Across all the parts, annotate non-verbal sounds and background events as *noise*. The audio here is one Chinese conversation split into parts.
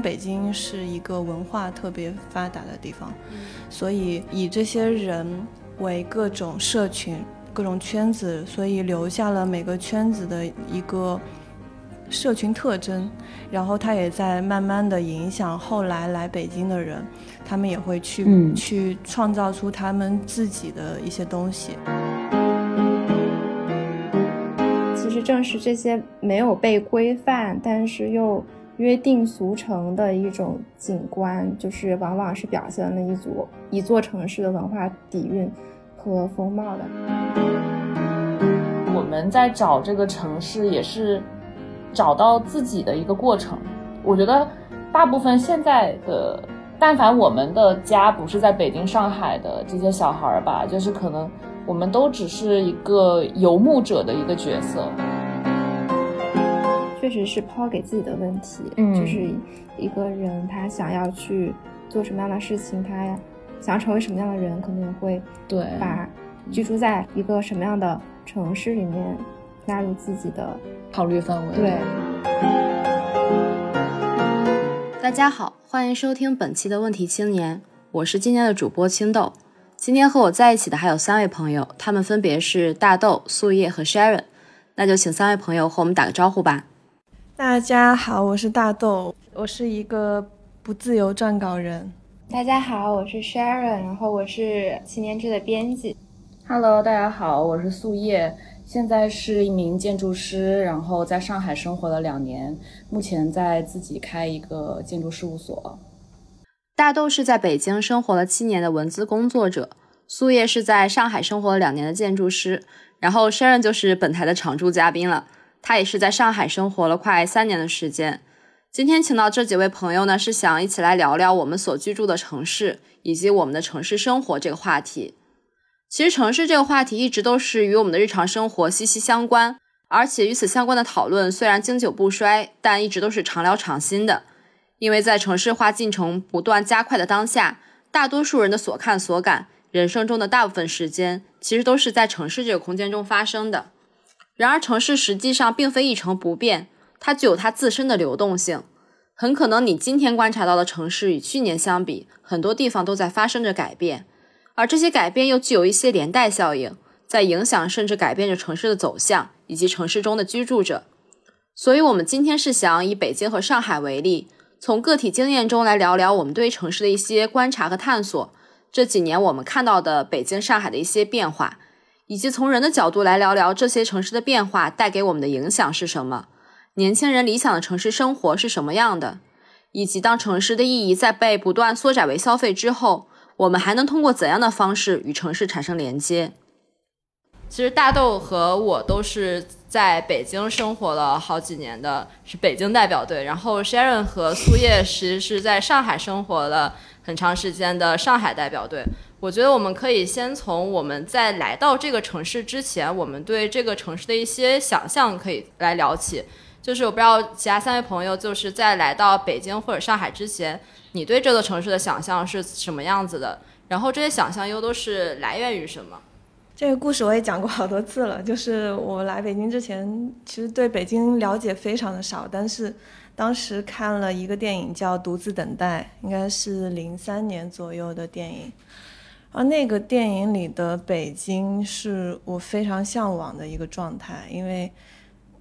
边北京是一个文化特别发达的地方，所以以这些人为各种社群、各种圈子，所以留下了每个圈子的一个社群特征，然后它也在慢慢的影响后来来北京的人，他们也会去去创造出他们自己的一些东西。其实正是这些没有被规范，但是又约定俗成的一种景观，就是往往是表现了一组一座城市的文化底蕴和风貌的。我们在找这个城市，也是找到自己的一个过程。我觉得大部分现在的，但凡我们的家不是在北京、上海的这些小孩儿吧，就是可能。我们都只是一个游牧者的一个角色，确实是抛给自己的问题，嗯就是一个人他想要去做什么样的事情，他想成为什么样的人，可能会对把居住在一个什么样的城市里面纳入自己的考虑范围。对，大家好，欢迎收听本期的问题青年，我是今天的主播青豆。今天和我在一起的还有三位朋友，他们分别是大豆、素叶和 Sharon。那就请三位朋友和我们打个招呼吧。大家好，我是大豆，我是一个不自由撰稿人。大家好，我是 Sharon，然后我是七年制的编辑。Hello，大家好，我是素叶，现在是一名建筑师，然后在上海生活了两年，目前在自己开一个建筑事务所。大豆是在北京生活了七年的文字工作者，素叶是在上海生活了两年的建筑师，然后 Sharon 就是本台的常驻嘉宾了，他也是在上海生活了快三年的时间。今天请到这几位朋友呢，是想一起来聊聊我们所居住的城市以及我们的城市生活这个话题。其实城市这个话题一直都是与我们的日常生活息息相关，而且与此相关的讨论虽然经久不衰，但一直都是常聊常新的。因为在城市化进程不断加快的当下，大多数人的所看所感，人生中的大部分时间，其实都是在城市这个空间中发生的。然而，城市实际上并非一成不变，它具有它自身的流动性。很可能你今天观察到的城市与去年相比，很多地方都在发生着改变，而这些改变又具有一些连带效应，在影响甚至改变着城市的走向以及城市中的居住者。所以，我们今天是想以北京和上海为例。从个体经验中来聊聊我们对城市的一些观察和探索，这几年我们看到的北京、上海的一些变化，以及从人的角度来聊聊这些城市的变化带给我们的影响是什么？年轻人理想的城市生活是什么样的？以及当城市的意义在被不断缩窄为消费之后，我们还能通过怎样的方式与城市产生连接？其实大豆和我都是。在北京生活了好几年的是北京代表队，然后 Sharon 和苏叶其实是在上海生活了很长时间的上海代表队。我觉得我们可以先从我们在来到这个城市之前，我们对这个城市的一些想象可以来聊起。就是我不知道其他三位朋友，就是在来到北京或者上海之前，你对这座城市的想象是什么样子的？然后这些想象又都是来源于什么？这个故事我也讲过好多次了，就是我来北京之前，其实对北京了解非常的少，但是当时看了一个电影叫《独自等待》，应该是零三年左右的电影，而那个电影里的北京是我非常向往的一个状态，因为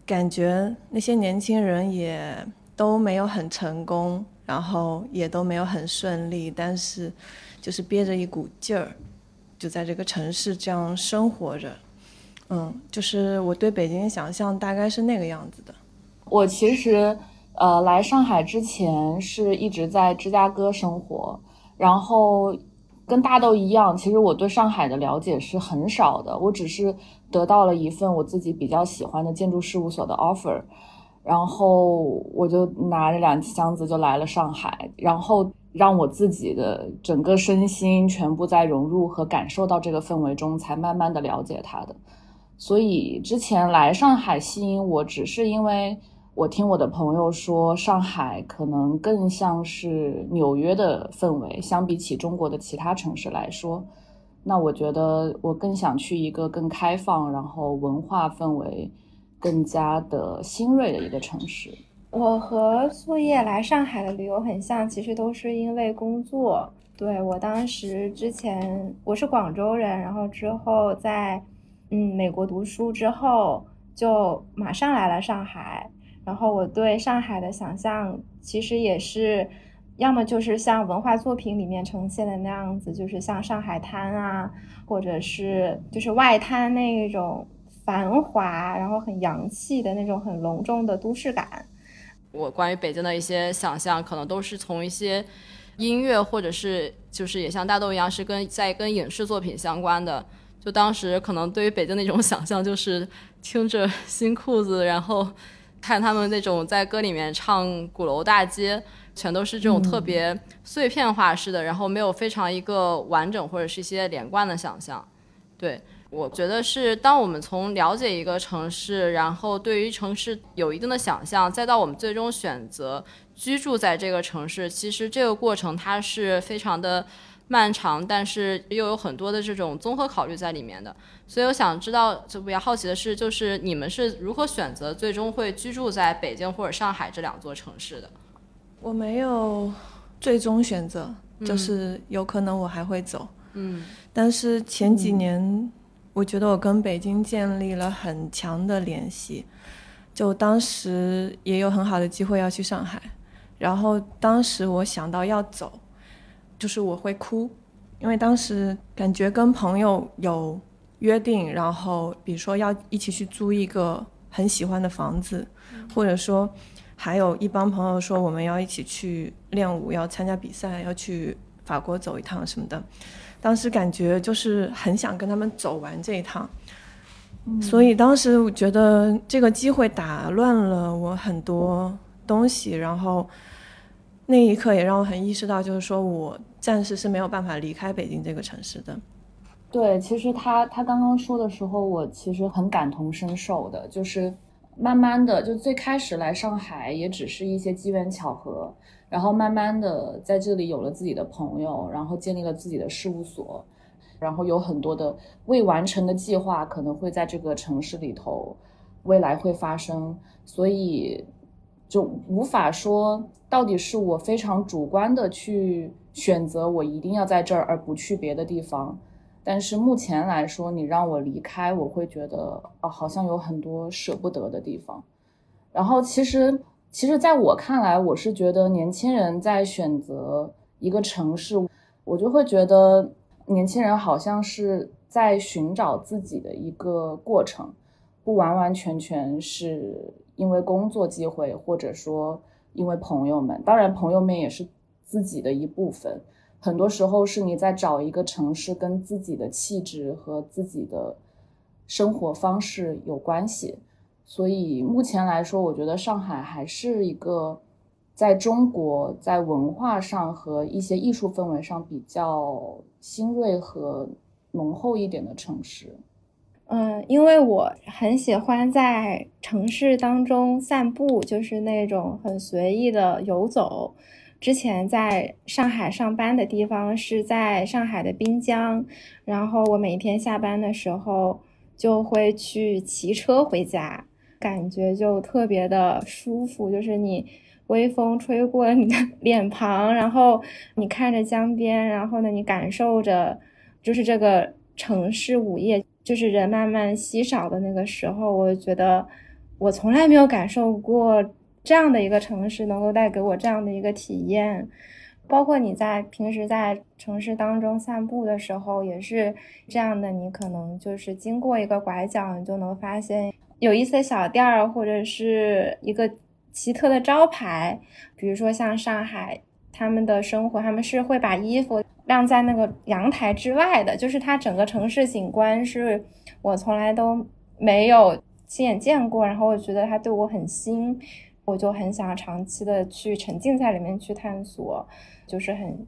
感觉那些年轻人也都没有很成功，然后也都没有很顺利，但是就是憋着一股劲儿。就在这个城市这样生活着，嗯，就是我对北京的想象大概是那个样子的。我其实，呃，来上海之前是一直在芝加哥生活，然后跟大豆一样，其实我对上海的了解是很少的。我只是得到了一份我自己比较喜欢的建筑事务所的 offer，然后我就拿着两箱子就来了上海，然后。让我自己的整个身心全部在融入和感受到这个氛围中，才慢慢的了解它的。所以之前来上海吸引我，只是因为我听我的朋友说，上海可能更像是纽约的氛围，相比起中国的其他城市来说，那我觉得我更想去一个更开放，然后文化氛围更加的新锐的一个城市。我和素叶来上海的理由很像，其实都是因为工作。对我当时之前我是广州人，然后之后在嗯美国读书之后，就马上来了上海。然后我对上海的想象其实也是，要么就是像文化作品里面呈现的那样子，就是像上海滩啊，或者是就是外滩那种繁华，然后很洋气的那种很隆重的都市感。我关于北京的一些想象，可能都是从一些音乐，或者是就是也像大豆一样，是跟在跟影视作品相关的。就当时可能对于北京的一种想象，就是听着新裤子，然后看他们那种在歌里面唱《鼓楼大街》，全都是这种特别碎片化式的，然后没有非常一个完整或者是一些连贯的想象。对。我觉得是，当我们从了解一个城市，然后对于城市有一定的想象，再到我们最终选择居住在这个城市，其实这个过程它是非常的漫长，但是又有很多的这种综合考虑在里面的。所以我想知道，就比较好奇的是，就是你们是如何选择最终会居住在北京或者上海这两座城市的？我没有最终选择，就是有可能我还会走。嗯，但是前几年。我觉得我跟北京建立了很强的联系，就当时也有很好的机会要去上海，然后当时我想到要走，就是我会哭，因为当时感觉跟朋友有约定，然后比如说要一起去租一个很喜欢的房子，或者说还有一帮朋友说我们要一起去练舞，要参加比赛，要去法国走一趟什么的。当时感觉就是很想跟他们走完这一趟，所以当时我觉得这个机会打乱了我很多东西，然后那一刻也让我很意识到，就是说我暂时是没有办法离开北京这个城市的。对，其实他他刚刚说的时候，我其实很感同身受的，就是慢慢的，就最开始来上海也只是一些机缘巧合。然后慢慢的在这里有了自己的朋友，然后建立了自己的事务所，然后有很多的未完成的计划可能会在这个城市里头，未来会发生，所以就无法说到底是我非常主观的去选择我一定要在这儿而不去别的地方，但是目前来说，你让我离开，我会觉得啊，好像有很多舍不得的地方，然后其实。其实，在我看来，我是觉得年轻人在选择一个城市，我就会觉得年轻人好像是在寻找自己的一个过程，不完完全全是因为工作机会，或者说因为朋友们。当然，朋友们也是自己的一部分。很多时候是你在找一个城市，跟自己的气质和自己的生活方式有关系。所以目前来说，我觉得上海还是一个在中国在文化上和一些艺术氛围上比较新锐和浓厚一点的城市。嗯，因为我很喜欢在城市当中散步，就是那种很随意的游走。之前在上海上班的地方是在上海的滨江，然后我每天下班的时候就会去骑车回家。感觉就特别的舒服，就是你微风吹过你的 *laughs* 脸庞，然后你看着江边，然后呢，你感受着，就是这个城市午夜，就是人慢慢稀少的那个时候，我觉得我从来没有感受过这样的一个城市能够带给我这样的一个体验。包括你在平时在城市当中散步的时候也是这样的，你可能就是经过一个拐角，你就能发现。有意思的小店儿，或者是一个奇特的招牌，比如说像上海，他们的生活，他们是会把衣服晾在那个阳台之外的，就是它整个城市景观是我从来都没有亲眼见过，然后我觉得它对我很新，我就很想长期的去沉浸在里面去探索，就是很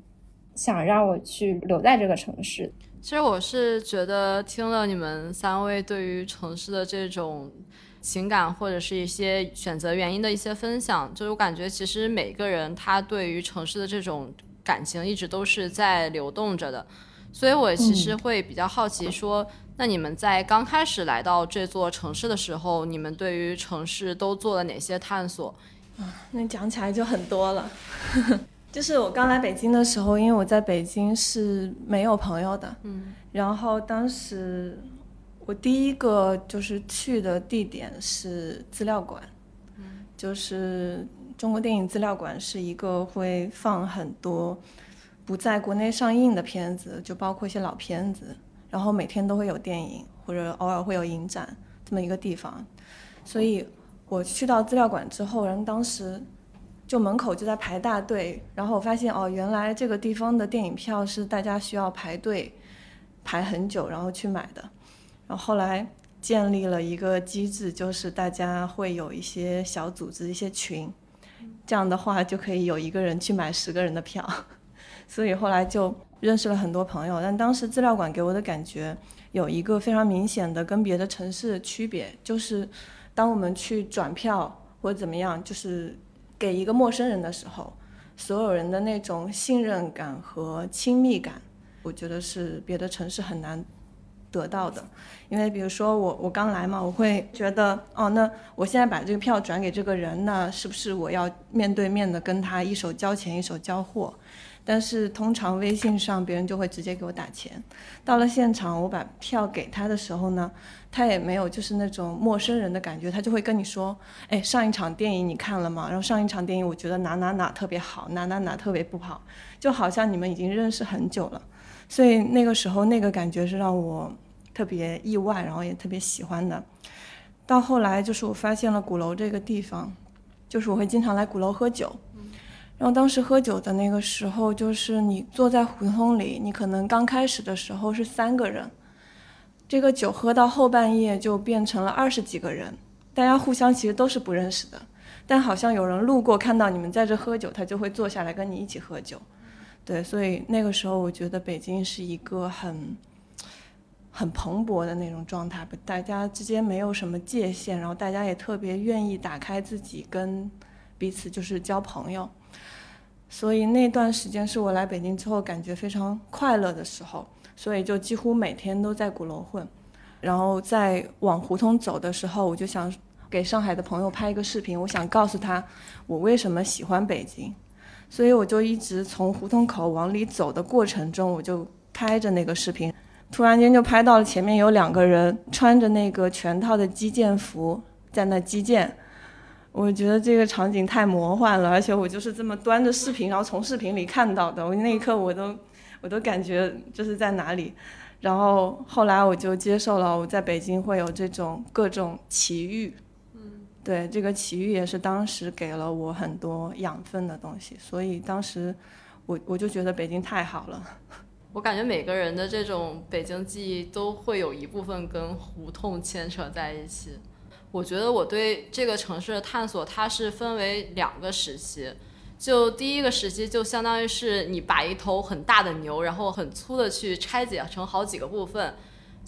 想让我去留在这个城市。其实我是觉得听了你们三位对于城市的这种情感或者是一些选择原因的一些分享，就是我感觉其实每个人他对于城市的这种感情一直都是在流动着的，所以我其实会比较好奇说，那你们在刚开始来到这座城市的时候，你们对于城市都做了哪些探索？啊，那讲起来就很多了。*laughs* 就是我刚来北京的时候，因为我在北京是没有朋友的，嗯，然后当时我第一个就是去的地点是资料馆，嗯，就是中国电影资料馆是一个会放很多不在国内上映的片子，就包括一些老片子，然后每天都会有电影或者偶尔会有影展这么一个地方，所以我去到资料馆之后，然后当时。就门口就在排大队，然后我发现哦，原来这个地方的电影票是大家需要排队排很久，然后去买的。然后后来建立了一个机制，就是大家会有一些小组织、一些群，这样的话就可以有一个人去买十个人的票。*laughs* 所以后来就认识了很多朋友。但当时资料馆给我的感觉有一个非常明显的跟别的城市的区别，就是当我们去转票或者怎么样，就是。给一个陌生人的时候，所有人的那种信任感和亲密感，我觉得是别的城市很难得到的。因为比如说我我刚来嘛，我会觉得哦，那我现在把这个票转给这个人，那是不是我要面对面的跟他一手交钱一手交货？但是通常微信上别人就会直接给我打钱，到了现场我把票给他的时候呢，他也没有就是那种陌生人的感觉，他就会跟你说，哎，上一场电影你看了吗？然后上一场电影我觉得哪哪哪特别好，哪哪哪特别不好，就好像你们已经认识很久了，所以那个时候那个感觉是让我特别意外，然后也特别喜欢的。到后来就是我发现了鼓楼这个地方，就是我会经常来鼓楼喝酒。然后当时喝酒的那个时候，就是你坐在胡同里，你可能刚开始的时候是三个人，这个酒喝到后半夜就变成了二十几个人，大家互相其实都是不认识的，但好像有人路过看到你们在这喝酒，他就会坐下来跟你一起喝酒，对，所以那个时候我觉得北京是一个很很蓬勃的那种状态，大家之间没有什么界限，然后大家也特别愿意打开自己跟彼此就是交朋友。所以那段时间是我来北京之后感觉非常快乐的时候，所以就几乎每天都在鼓楼混，然后在往胡同走的时候，我就想给上海的朋友拍一个视频，我想告诉他我为什么喜欢北京，所以我就一直从胡同口往里走的过程中，我就拍着那个视频，突然间就拍到了前面有两个人穿着那个全套的击剑服在那击剑。我觉得这个场景太魔幻了，而且我就是这么端着视频，然后从视频里看到的。我那一刻我都，我都感觉就是在哪里。然后后来我就接受了，我在北京会有这种各种奇遇。对，这个奇遇也是当时给了我很多养分的东西。所以当时我我就觉得北京太好了。*laughs* 我感觉每个人的这种北京记忆都会有一部分跟胡同牵扯在一起。我觉得我对这个城市的探索，它是分为两个时期。就第一个时期，就相当于是你把一头很大的牛，然后很粗的去拆解成好几个部分。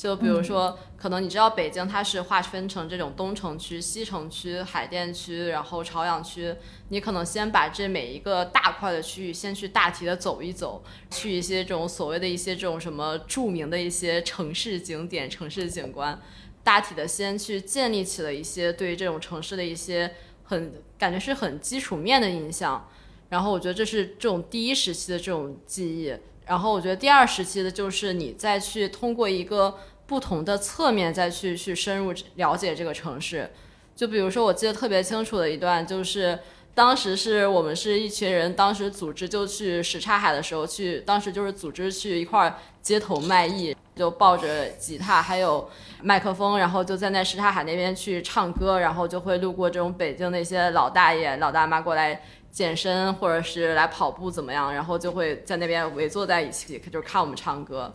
就比如说，可能你知道北京它是划分成这种东城区、西城区、海淀区，然后朝阳区。你可能先把这每一个大块的区域先去大体的走一走，去一些这种所谓的一些这种什么著名的一些城市景点、城市景观。大体的先去建立起了一些对于这种城市的一些很感觉是很基础面的印象，然后我觉得这是这种第一时期的这种记忆，然后我觉得第二时期的就是你再去通过一个不同的侧面再去去深入了解这个城市，就比如说我记得特别清楚的一段就是。当时是我们是一群人，当时组织就去什刹海的时候去，当时就是组织去一块儿街头卖艺，就抱着吉他还有麦克风，然后就在那什刹海那边去唱歌，然后就会路过这种北京那些老大爷老大妈过来健身或者是来跑步怎么样，然后就会在那边围坐在一起，就看我们唱歌。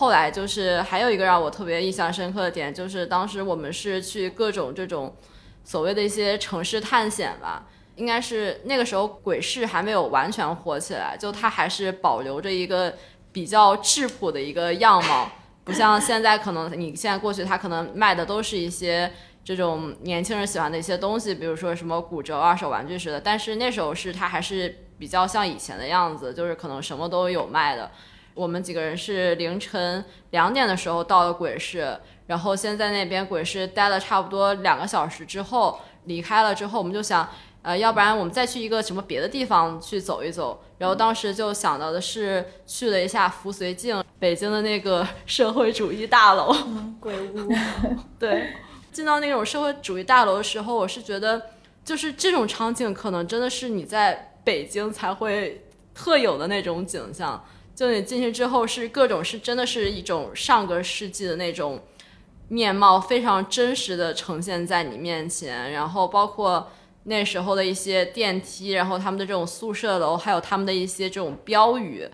后来就是还有一个让我特别印象深刻的点，就是当时我们是去各种这种所谓的一些城市探险吧。应该是那个时候鬼市还没有完全火起来，就它还是保留着一个比较质朴的一个样貌，不像现在可能你现在过去，它可能卖的都是一些这种年轻人喜欢的一些东西，比如说什么骨折、二手玩具似的。但是那时候是它还是比较像以前的样子，就是可能什么都有卖的。我们几个人是凌晨两点的时候到了鬼市，然后先在那边鬼市待了差不多两个小时之后离开了之后，我们就想。呃，要不然我们再去一个什么别的地方去走一走。然后当时就想到的是去了一下福绥靖，北京的那个社会主义大楼，鬼屋。对，进到那种社会主义大楼的时候，我是觉得就是这种场景可能真的是你在北京才会特有的那种景象。就你进去之后是各种是真的是一种上个世纪的那种面貌，非常真实的呈现在你面前。然后包括那时候的一些电梯，然后他们的这种宿舍楼，还有他们的一些这种标语，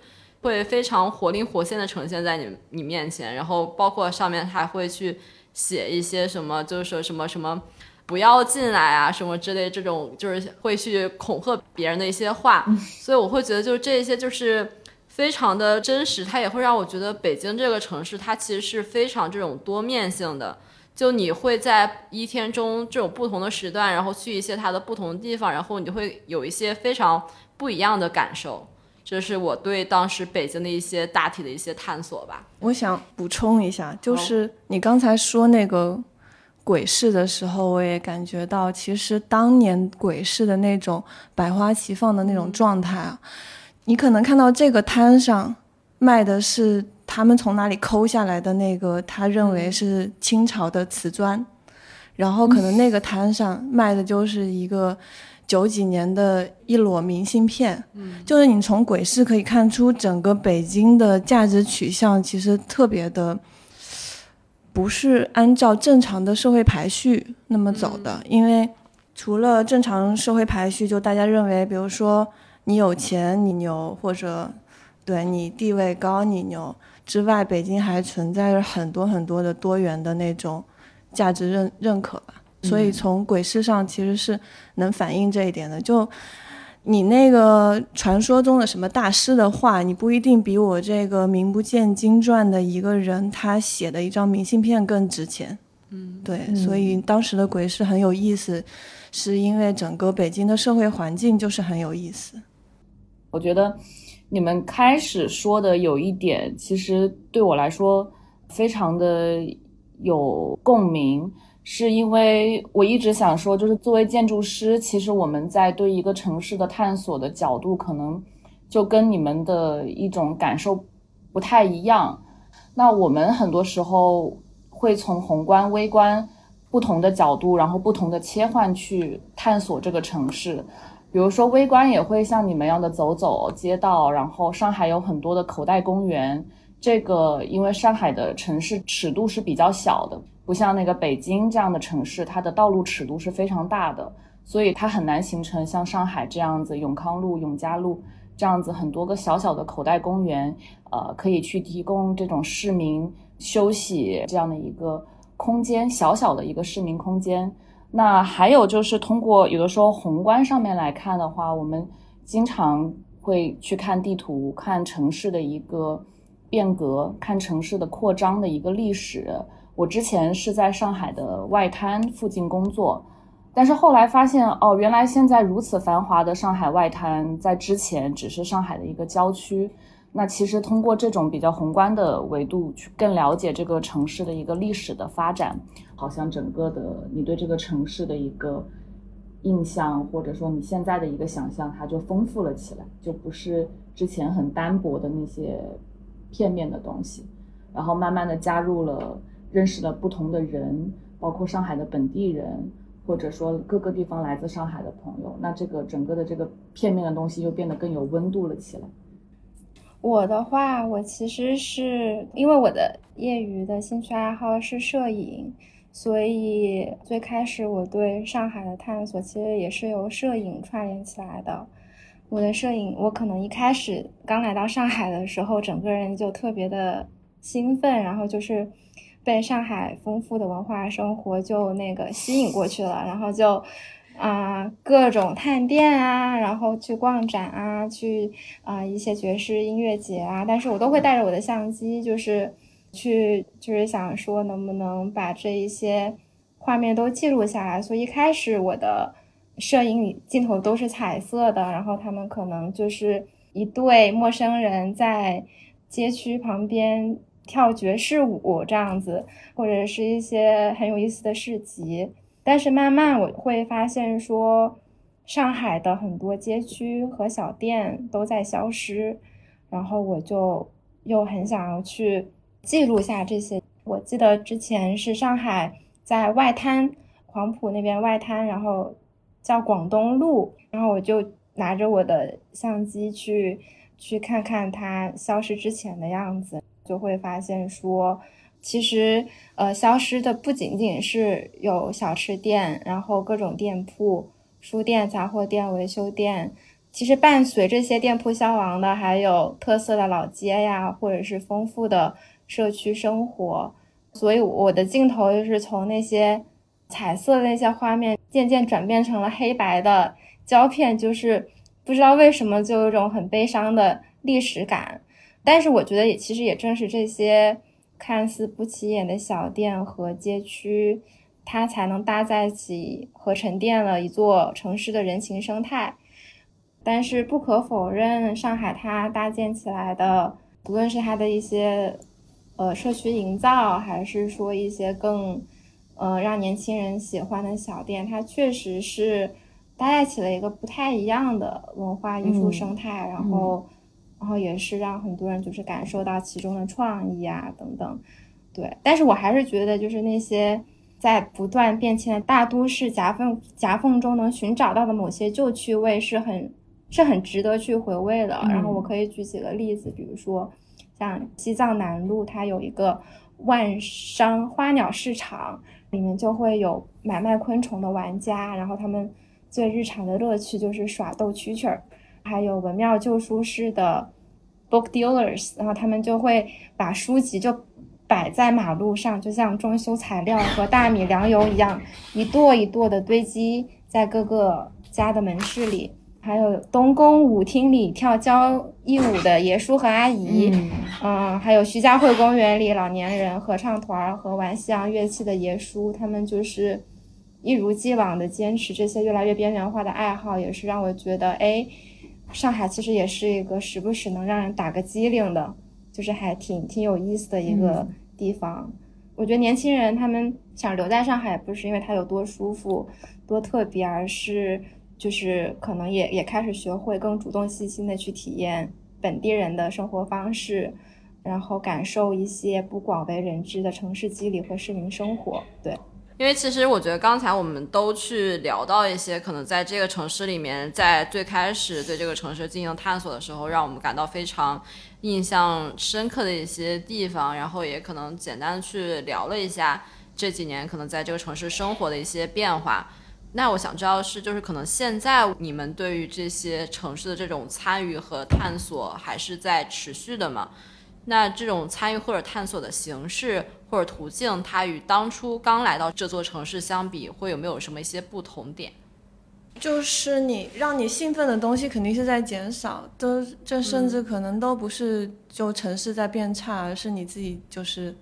会非常活灵活现的呈现在你你面前。然后包括上面还会去写一些什么，就是说什么什么不要进来啊什么之类这种，就是会去恐吓别人的一些话。*laughs* 所以我会觉得，就是这些就是。非常的真实，它也会让我觉得北京这个城市，它其实是非常这种多面性的。就你会在一天中这种不同的时段，然后去一些它的不同的地方，然后你会有一些非常不一样的感受。这是我对当时北京的一些大体的一些探索吧。我想补充一下，就是你刚才说那个鬼市的时候，我也感觉到，其实当年鬼市的那种百花齐放的那种状态啊。你可能看到这个摊上卖的是他们从哪里抠下来的那个，他认为是清朝的瓷砖，然后可能 *laughs* 那个摊上卖的就是一个九几年的一摞明信片。嗯，就是你从鬼市可以看出整个北京的价值取向其实特别的不是按照正常的社会排序那么走的，因为除了正常社会排序，就大家认为，比如说。你有钱你牛，或者对你地位高你牛之外，北京还存在着很多很多的多元的那种价值认认可吧。所以从鬼市上其实是能反映这一点的。就你那个传说中的什么大师的话，你不一定比我这个名不见经传的一个人他写的一张明信片更值钱。嗯，对。所以当时的鬼市很有意思，是因为整个北京的社会环境就是很有意思。我觉得你们开始说的有一点，其实对我来说非常的有共鸣，是因为我一直想说，就是作为建筑师，其实我们在对一个城市的探索的角度，可能就跟你们的一种感受不太一样。那我们很多时候会从宏观、微观不同的角度，然后不同的切换去探索这个城市。比如说，微观也会像你们一样的走走街道，然后上海有很多的口袋公园。这个因为上海的城市尺度是比较小的，不像那个北京这样的城市，它的道路尺度是非常大的，所以它很难形成像上海这样子永康路、永嘉路这样子很多个小小的口袋公园，呃，可以去提供这种市民休息这样的一个空间，小小的一个市民空间。那还有就是通过有的时候宏观上面来看的话，我们经常会去看地图，看城市的一个变革，看城市的扩张的一个历史。我之前是在上海的外滩附近工作，但是后来发现哦，原来现在如此繁华的上海外滩，在之前只是上海的一个郊区。那其实通过这种比较宏观的维度去更了解这个城市的一个历史的发展，好像整个的你对这个城市的一个印象，或者说你现在的一个想象，它就丰富了起来，就不是之前很单薄的那些片面的东西。然后慢慢的加入了认识了不同的人，包括上海的本地人，或者说各个地方来自上海的朋友，那这个整个的这个片面的东西就变得更有温度了起来。我的话，我其实是因为我的业余的兴趣爱好是摄影，所以最开始我对上海的探索其实也是由摄影串联起来的。我的摄影，我可能一开始刚来到上海的时候，整个人就特别的兴奋，然后就是被上海丰富的文化生活就那个吸引过去了，然后就。啊，各种探店啊，然后去逛展啊，去啊一些爵士音乐节啊，但是我都会带着我的相机，就是去，就是想说能不能把这一些画面都记录下来。所以一开始我的摄影镜头都是彩色的，然后他们可能就是一对陌生人在街区旁边跳爵士舞这样子，或者是一些很有意思的市集。但是慢慢我会发现，说上海的很多街区和小店都在消失，然后我就又很想要去记录下这些。我记得之前是上海在外滩黄埔那边外滩，然后叫广东路，然后我就拿着我的相机去去看看它消失之前的样子，就会发现说，其实呃消失的不仅仅是有小吃店，然后各种店铺。书店、杂货店、维修店，其实伴随这些店铺消亡的，还有特色的老街呀，或者是丰富的社区生活。所以我的镜头就是从那些彩色的那些画面，渐渐转变成了黑白的胶片，就是不知道为什么就有一种很悲伤的历史感。但是我觉得也其实也正是这些看似不起眼的小店和街区。它才能搭在一起和沉淀了一座城市的人情生态。但是不可否认，上海它搭建起来的，不论是它的一些呃社区营造，还是说一些更呃让年轻人喜欢的小店，它确实是搭建起了一个不太一样的文化艺术生态。然后，然后也是让很多人就是感受到其中的创意啊等等。对，但是我还是觉得就是那些。在不断变迁的大都市夹缝夹缝中，能寻找到的某些旧趣味是很是很值得去回味的。然后我可以举几个例子，比如说像西藏南路，它有一个万商花鸟市场，里面就会有买卖昆虫的玩家，然后他们最日常的乐趣就是耍逗蛐蛐儿。还有文庙旧书市的 book dealers，然后他们就会把书籍就。摆在马路上，就像装修材料和大米粮油一样，一垛一垛的堆积在各个家的门市里。还有东宫舞厅里跳交谊舞的爷叔和阿姨，嗯，还有徐家汇公园里老年人合唱团和玩西洋乐器的爷叔，他们就是一如既往的坚持这些越来越边缘化的爱好，也是让我觉得，哎，上海其实也是一个时不时能让人打个机灵的。就是还挺挺有意思的一个地方，我觉得年轻人他们想留在上海，不是因为它有多舒服、多特别，而是就是可能也也开始学会更主动、细心的去体验本地人的生活方式，然后感受一些不广为人知的城市机理和市民生活。对。因为其实我觉得刚才我们都去聊到一些可能在这个城市里面，在最开始对这个城市进行探索的时候，让我们感到非常印象深刻的一些地方，然后也可能简单的去聊了一下这几年可能在这个城市生活的一些变化。那我想知道是，就是可能现在你们对于这些城市的这种参与和探索还是在持续的吗？那这种参与或者探索的形式或者途径，它与当初刚来到这座城市相比，会有没有什么一些不同点？就是你让你兴奋的东西肯定是在减少，都这甚至可能都不是就城市在变差，而是你自己就是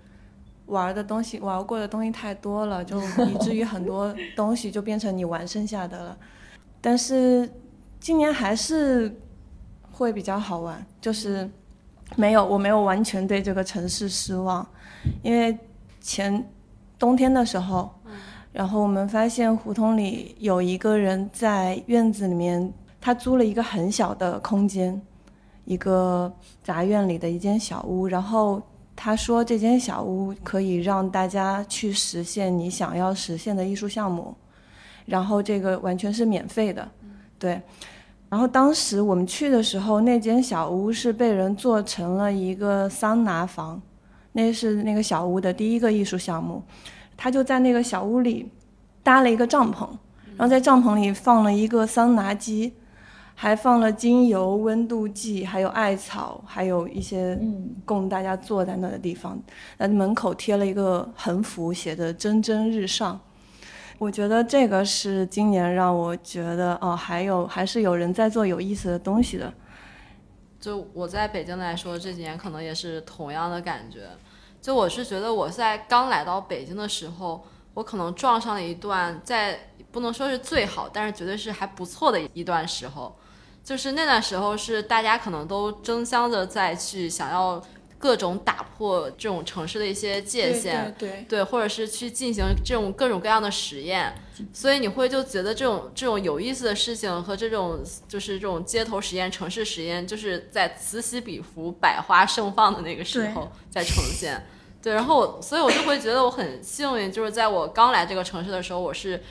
玩的东西玩过的东西太多了，就 *laughs* 以至于很多东西就变成你玩剩下的了。但是今年还是会比较好玩，就是。没有，我没有完全对这个城市失望，因为前冬天的时候，然后我们发现胡同里有一个人在院子里面，他租了一个很小的空间，一个杂院里的一间小屋，然后他说这间小屋可以让大家去实现你想要实现的艺术项目，然后这个完全是免费的，对。然后当时我们去的时候，那间小屋是被人做成了一个桑拿房，那是那个小屋的第一个艺术项目。他就在那个小屋里搭了一个帐篷，然后在帐篷里放了一个桑拿机，还放了精油、温度计，还有艾草，还有一些供大家坐在那的地方。那门口贴了一个横幅，写着“蒸蒸日上”。我觉得这个是今年让我觉得哦，还有还是有人在做有意思的东西的。就我在北京来说，这几年可能也是同样的感觉。就我是觉得我在刚来到北京的时候，我可能撞上了一段在不能说是最好，但是绝对是还不错的一段时候。就是那段时候是大家可能都争相的在去想要各种打破这种城市的一些界限，对对对，或者是去进行这种各种各样的实验，所以你会就觉得这种这种有意思的事情和这种就是这种街头实验、城市实验，就是在此起彼伏、百花盛放的那个时候在呈现。对，然后所以我就会觉得我很幸运，就是在我刚来这个城市的时候，我是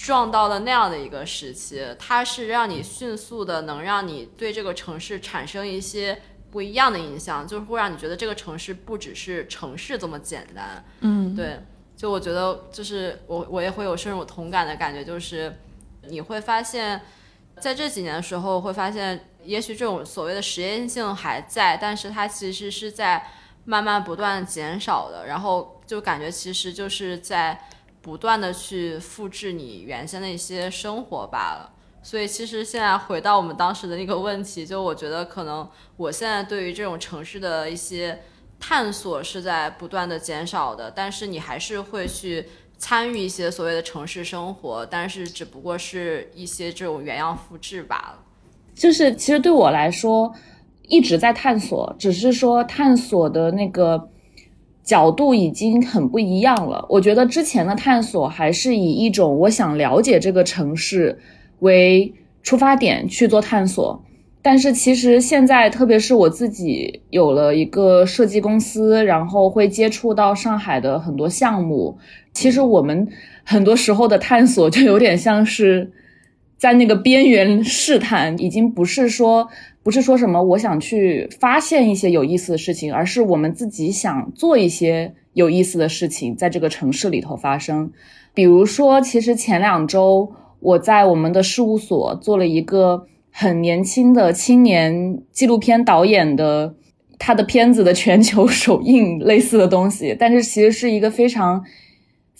撞到了那样的一个时期，它是让你迅速的能让你对这个城市产生一些。不一样的印象，就是会让你觉得这个城市不只是城市这么简单。嗯，对，就我觉得，就是我我也会有深有同感的感觉，就是你会发现，在这几年的时候，会发现，也许这种所谓的实验性还在，但是它其实是在慢慢不断减少的，然后就感觉其实就是在不断的去复制你原先的一些生活罢了。所以其实现在回到我们当时的那个问题，就我觉得可能我现在对于这种城市的一些探索是在不断的减少的，但是你还是会去参与一些所谓的城市生活，但是只不过是一些这种原样复制罢了。就是其实对我来说一直在探索，只是说探索的那个角度已经很不一样了。我觉得之前的探索还是以一种我想了解这个城市。为出发点去做探索，但是其实现在，特别是我自己有了一个设计公司，然后会接触到上海的很多项目。其实我们很多时候的探索就有点像是在那个边缘试探，已经不是说不是说什么我想去发现一些有意思的事情，而是我们自己想做一些有意思的事情在这个城市里头发生。比如说，其实前两周。我在我们的事务所做了一个很年轻的青年纪录片导演的他的片子的全球首映类似的东西，但是其实是一个非常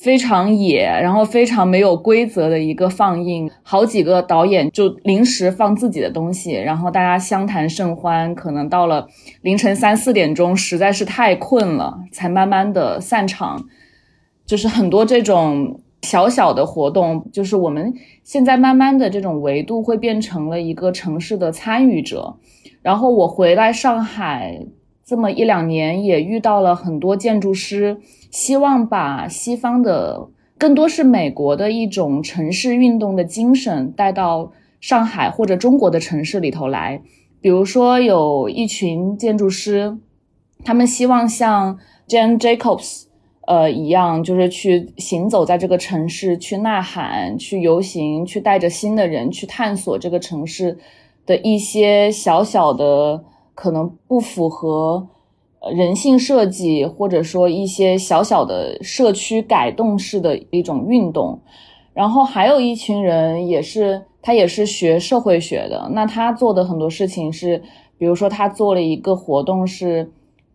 非常野，然后非常没有规则的一个放映，好几个导演就临时放自己的东西，然后大家相谈甚欢，可能到了凌晨三四点钟，实在是太困了，才慢慢的散场，就是很多这种。小小的活动，就是我们现在慢慢的这种维度会变成了一个城市的参与者。然后我回来上海这么一两年，也遇到了很多建筑师，希望把西方的更多是美国的一种城市运动的精神带到上海或者中国的城市里头来。比如说有一群建筑师，他们希望像 Jane Jacobs。呃，一样就是去行走在这个城市，去呐喊，去游行，去带着新的人去探索这个城市的一些小小的可能不符合人性设计，或者说一些小小的社区改动式的一种运动。然后还有一群人也是，他也是学社会学的，那他做的很多事情是，比如说他做了一个活动是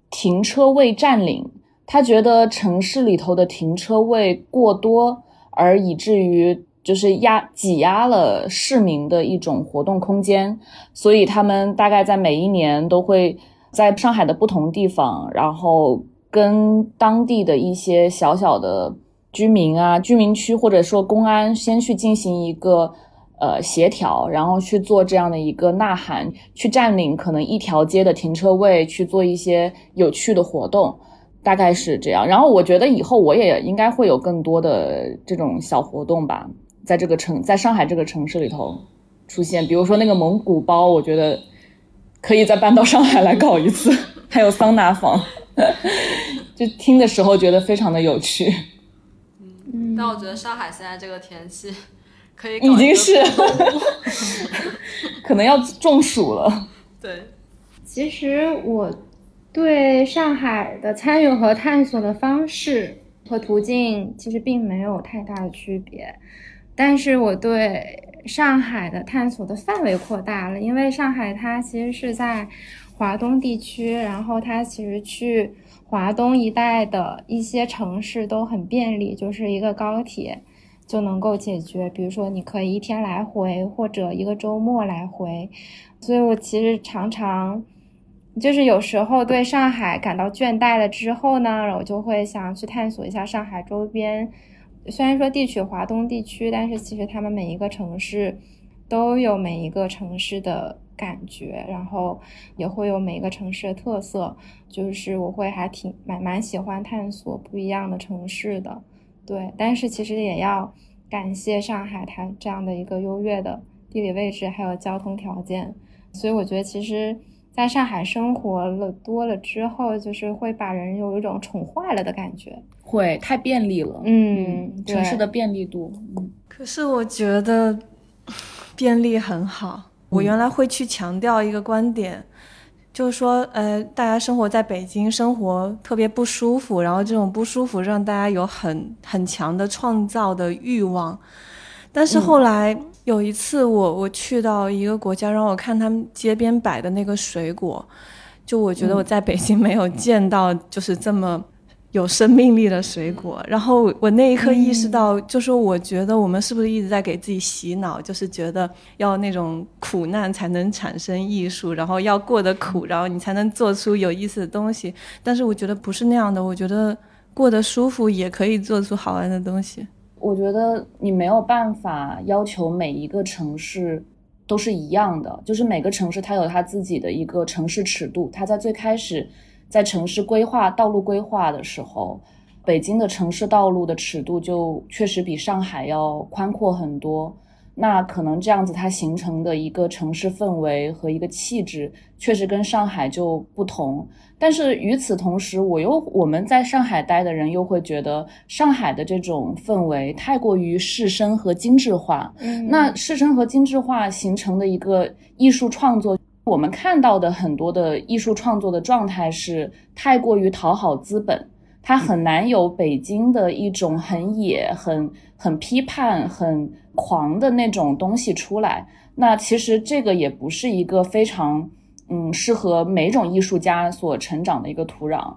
停车位占领。他觉得城市里头的停车位过多，而以至于就是压挤压了市民的一种活动空间，所以他们大概在每一年都会在上海的不同地方，然后跟当地的一些小小的居民啊、居民区或者说公安先去进行一个呃协调，然后去做这样的一个呐喊，去占领可能一条街的停车位，去做一些有趣的活动。大概是这样，然后我觉得以后我也应该会有更多的这种小活动吧，在这个城，在上海这个城市里头出现。比如说那个蒙古包，我觉得可以再搬到上海来搞一次，*laughs* 还有桑拿房，*laughs* 就听的时候觉得非常的有趣。嗯，但我觉得上海现在这个天气可以已经是 *laughs* 可能要中暑了。对，其实我。对上海的参与和探索的方式和途径其实并没有太大的区别，但是我对上海的探索的范围扩大了，因为上海它其实是在华东地区，然后它其实去华东一带的一些城市都很便利，就是一个高铁就能够解决，比如说你可以一天来回或者一个周末来回，所以我其实常常。就是有时候对上海感到倦怠了之后呢，我就会想去探索一下上海周边。虽然说地处华东地区，但是其实他们每一个城市都有每一个城市的感觉，然后也会有每个城市的特色，就是我会还挺蛮蛮喜欢探索不一样的城市的，对，但是其实也要感谢上海它这样的一个优越的地理位置，还有交通条件，所以我觉得其实在上海生活了多了之后，就是会把人有一种宠坏了的感觉，会太便利了，嗯，城市的便利度，嗯，可是我觉得便利很好。我原来会去强调一个观点，就是说，呃，大家生活在北京，生活特别不舒服，然后这种不舒服让大家有很很强的创造的欲望。但是后来有一次，我我去到一个国家，让我看他们街边摆的那个水果，就我觉得我在北京没有见到，就是这么。有生命力的水果，然后我那一刻意识到，就是我觉得我们是不是一直在给自己洗脑，就是觉得要那种苦难才能产生艺术，然后要过得苦，然后你才能做出有意思的东西。但是我觉得不是那样的，我觉得过得舒服也可以做出好玩的东西。我觉得你没有办法要求每一个城市都是一样的，就是每个城市它有它自己的一个城市尺度，它在最开始。在城市规划道路规划的时候，北京的城市道路的尺度就确实比上海要宽阔很多。那可能这样子它形成的一个城市氛围和一个气质，确实跟上海就不同。但是与此同时，我又我们在上海待的人又会觉得上海的这种氛围太过于市绅和精致化。嗯那市绅和精致化形成的一个艺术创作。我们看到的很多的艺术创作的状态是太过于讨好资本，它很难有北京的一种很野、很很批判、很狂的那种东西出来。那其实这个也不是一个非常嗯适合每种艺术家所成长的一个土壤。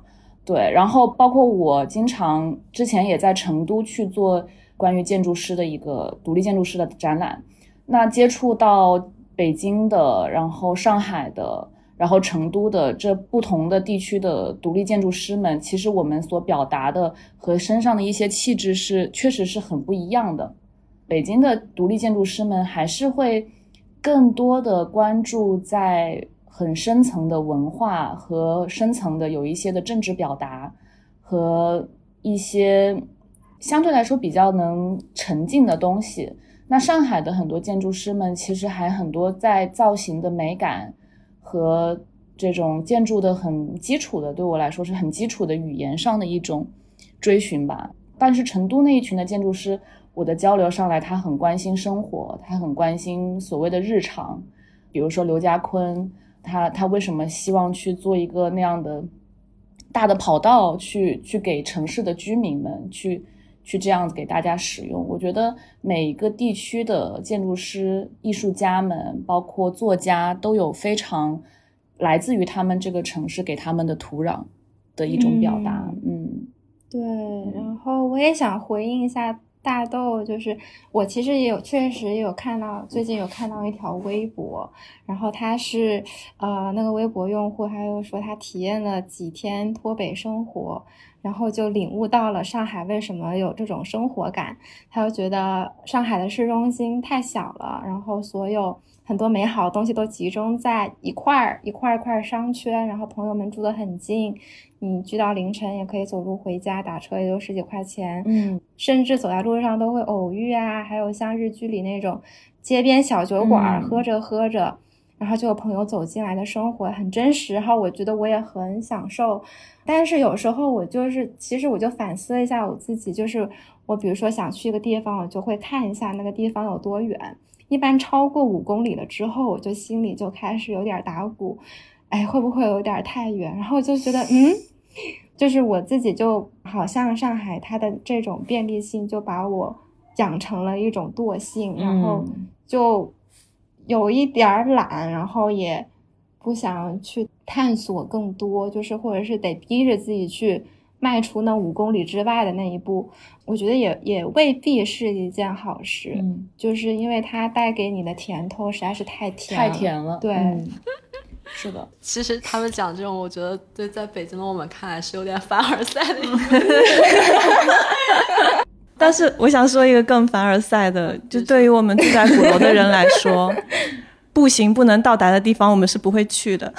对，然后包括我经常之前也在成都去做关于建筑师的一个独立建筑师的展览，那接触到。北京的，然后上海的，然后成都的这不同的地区的独立建筑师们，其实我们所表达的和身上的一些气质是确实是很不一样的。北京的独立建筑师们还是会更多的关注在很深层的文化和深层的有一些的政治表达和一些相对来说比较能沉浸的东西。那上海的很多建筑师们其实还很多在造型的美感和这种建筑的很基础的，对我来说是很基础的语言上的一种追寻吧。但是成都那一群的建筑师，我的交流上来，他很关心生活，他很关心所谓的日常。比如说刘家坤，他他为什么希望去做一个那样的大的跑道，去去给城市的居民们去。去这样子给大家使用，我觉得每一个地区的建筑师、艺术家们，包括作家，都有非常来自于他们这个城市给他们的土壤的一种表达。嗯，对。然后我也想回应一下大豆，就是我其实也有确实也有看到，最近有看到一条微博，然后他是呃那个微博用户，他又说他体验了几天脱北生活。然后就领悟到了上海为什么有这种生活感，他就觉得上海的市中心太小了，然后所有很多美好的东西都集中在一块儿一块一块商圈，然后朋友们住得很近，你聚到凌晨也可以走路回家，打车也就十几块钱，嗯，甚至走在路上都会偶遇啊，还有像日剧里那种街边小酒馆，喝着喝着。然后就有朋友走进来的生活很真实，然后我觉得我也很享受。但是有时候我就是，其实我就反思了一下我自己，就是我比如说想去一个地方，我就会看一下那个地方有多远。一般超过五公里了之后，我就心里就开始有点打鼓，哎，会不会有点太远？然后就觉得，嗯，就是我自己就好像上海它的这种便利性，就把我养成了一种惰性，然后就。有一点儿懒，然后也不想去探索更多，就是或者是得逼着自己去迈出那五公里之外的那一步，我觉得也也未必是一件好事。嗯，就是因为它带给你的甜头实在是太甜了太甜了。对，是的。*laughs* 其实他们讲这种，我觉得对在北京的我们看来是有点凡尔赛的。*laughs* *laughs* 但是我想说一个更凡尔赛的，就对于我们住在鼓楼的人来说，步行不能到达的地方，我们是不会去的。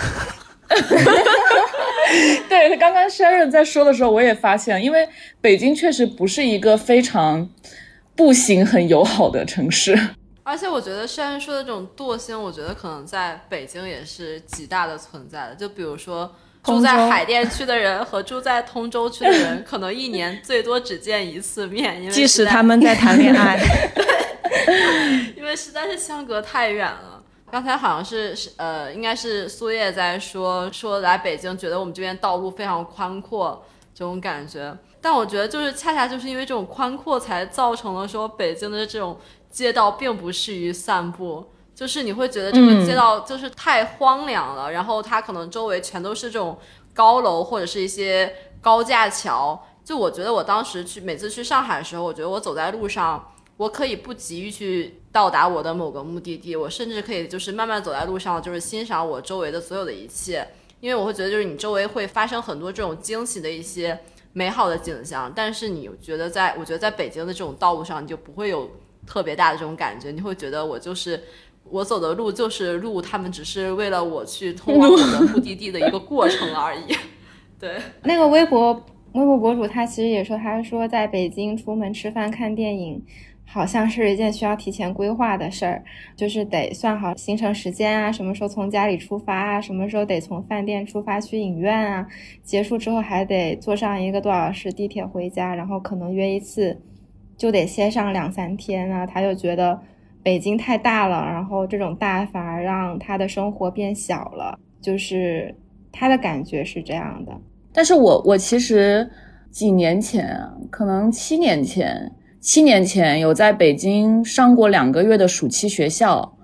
*laughs* 对，刚刚 Sharon 在说的时候，我也发现，因为北京确实不是一个非常步行很友好的城市。而且我觉得 Sharon 说的这种惰性，我觉得可能在北京也是极大的存在的。就比如说住在海淀区的人和住在通州区的人，可能一年最多只见一次面，因为即使他们在谈恋爱，*laughs* 因为实在是相隔太远了。刚才好像是是呃，应该是苏叶在说说来北京，觉得我们这边道路非常宽阔这种感觉。但我觉得就是恰恰就是因为这种宽阔，才造成了说北京的这种街道并不适于散步。就是你会觉得这个街道就是太荒凉了，然后它可能周围全都是这种高楼或者是一些高架桥。就我觉得我当时去每次去上海的时候，我觉得我走在路上。我可以不急于去到达我的某个目的地，我甚至可以就是慢慢走在路上，就是欣赏我周围的所有的一切，因为我会觉得就是你周围会发生很多这种惊喜的一些美好的景象，但是你觉得在我觉得在北京的这种道路上，你就不会有特别大的这种感觉，你会觉得我就是我走的路就是路，他们只是为了我去通往我的目的地的一个过程而已。*laughs* 对，那个微博微博博主他其实也说，他说在北京出门吃饭看电影。好像是一件需要提前规划的事儿，就是得算好行程时间啊，什么时候从家里出发啊，什么时候得从饭店出发去影院啊，结束之后还得坐上一个多小时地铁回家，然后可能约一次就得歇上两三天啊。他就觉得北京太大了，然后这种大反而让他的生活变小了，就是他的感觉是这样的。但是我我其实几年前，可能七年前。七年前有在北京上过两个月的暑期学校，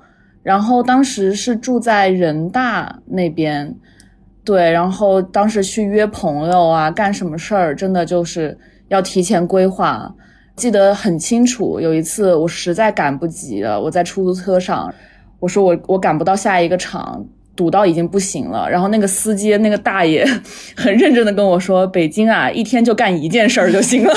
然后当时是住在人大那边，对，然后当时去约朋友啊，干什么事儿，真的就是要提前规划。记得很清楚，有一次我实在赶不及了，我在出租车上，我说我我赶不到下一个场，堵到已经不行了。然后那个司机那个大爷 *laughs* 很认真的跟我说：“北京啊，一天就干一件事儿就行了。”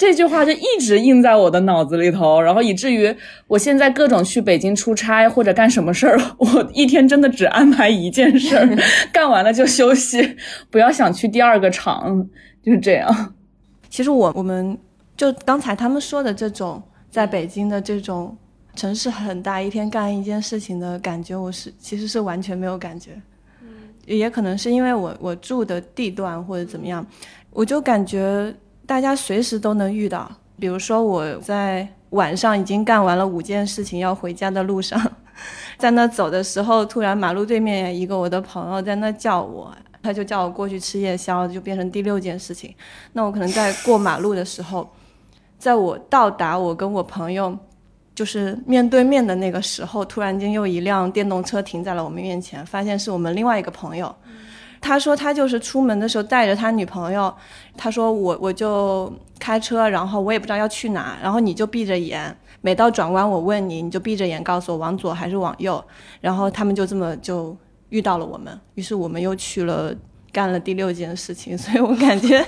这句话就一直印在我的脑子里头，然后以至于我现在各种去北京出差或者干什么事儿，我一天真的只安排一件事儿，*laughs* 干完了就休息，不要想去第二个场，就是这样。其实我我们就刚才他们说的这种在北京的这种城市很大，一天干一件事情的感觉，我是其实是完全没有感觉。嗯，也可能是因为我我住的地段或者怎么样，我就感觉。大家随时都能遇到，比如说我在晚上已经干完了五件事情，要回家的路上，*laughs* 在那走的时候，突然马路对面一个我的朋友在那叫我，他就叫我过去吃夜宵，就变成第六件事情。那我可能在过马路的时候，在我到达我跟我朋友就是面对面的那个时候，突然间又一辆电动车停在了我们面前，发现是我们另外一个朋友。他说他就是出门的时候带着他女朋友，他说我我就开车，然后我也不知道要去哪，然后你就闭着眼，每到转弯我问你，你就闭着眼告诉我往左还是往右，然后他们就这么就遇到了我们，于是我们又去了干了第六件事情，所以我感觉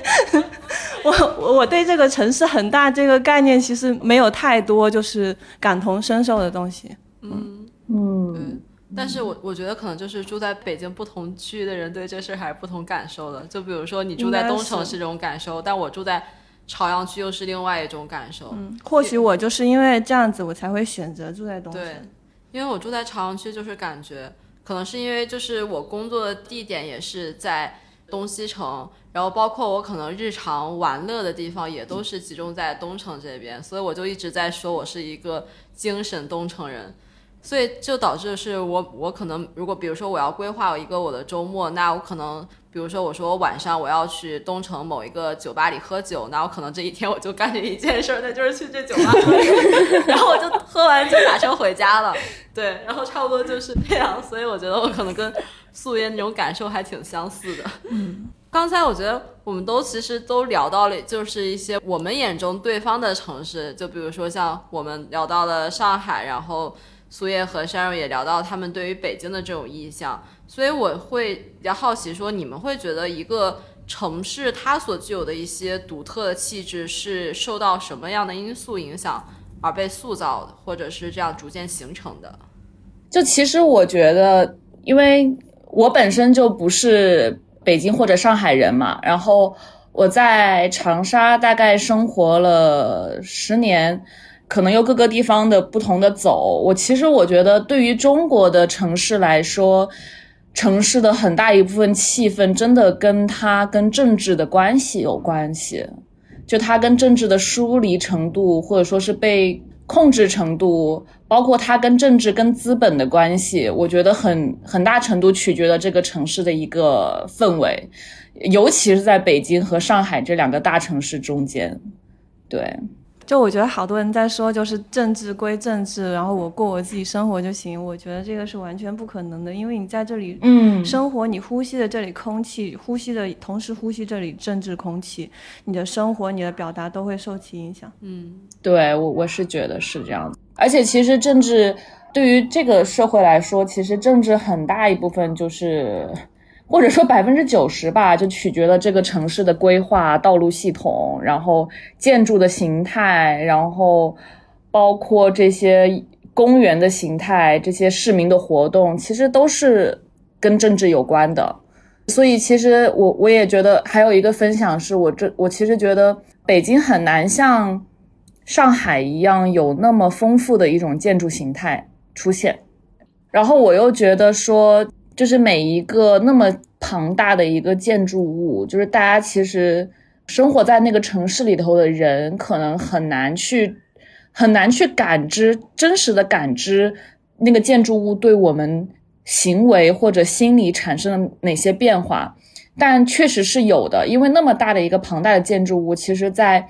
*laughs* 我我对这个城市很大这个概念其实没有太多就是感同身受的东西，嗯嗯。但是我我觉得可能就是住在北京不同区域的人对这事还是不同感受的。就比如说你住在东城是这种感受，但我住在朝阳区又是另外一种感受。嗯，或许我就是因为这样子，我才会选择住在东城。对，因为我住在朝阳区，就是感觉可能是因为就是我工作的地点也是在东西城，然后包括我可能日常玩乐的地方也都是集中在东城这边，所以我就一直在说我是一个精神东城人。所以就导致是我我可能如果比如说我要规划一个我的周末，那我可能比如说我说我晚上我要去东城某一个酒吧里喝酒，那我可能这一天我就干这一件事，那就是去这酒吧喝酒，*laughs* 然后我就喝完就打车回家了。对，然后差不多就是这样。所以我觉得我可能跟素颜那种感受还挺相似的。嗯，刚才我觉得我们都其实都聊到了，就是一些我们眼中对方的城市，就比如说像我们聊到了上海，然后。苏叶和山肉也聊到他们对于北京的这种印象，所以我会比较好奇，说你们会觉得一个城市它所具有的一些独特的气质是受到什么样的因素影响而被塑造的，或者是这样逐渐形成的？就其实我觉得，因为我本身就不是北京或者上海人嘛，然后我在长沙大概生活了十年，可能又各个地方的不同的走。我其实我觉得，对于中国的城市来说，城市的很大一部分气氛真的跟它跟政治的关系有关系，就它跟政治的疏离程度，或者说是被。控制程度，包括它跟政治、跟资本的关系，我觉得很很大程度取决了这个城市的一个氛围，尤其是在北京和上海这两个大城市中间，对。就我觉得好多人在说，就是政治归政治，然后我过我自己生活就行。我觉得这个是完全不可能的，因为你在这里嗯生活，你呼吸的这里空气，呼吸的同时呼吸这里政治空气，你的生活、你的表达都会受其影响。嗯，对我我是觉得是这样子。而且其实政治对于这个社会来说，其实政治很大一部分就是。或者说百分之九十吧，就取决了这个城市的规划、道路系统，然后建筑的形态，然后包括这些公园的形态、这些市民的活动，其实都是跟政治有关的。所以，其实我我也觉得还有一个分享是，我这我其实觉得北京很难像上海一样有那么丰富的一种建筑形态出现，然后我又觉得说。就是每一个那么庞大的一个建筑物，就是大家其实生活在那个城市里头的人，可能很难去很难去感知真实的感知那个建筑物对我们行为或者心理产生了哪些变化，但确实是有的，因为那么大的一个庞大的建筑物，其实在。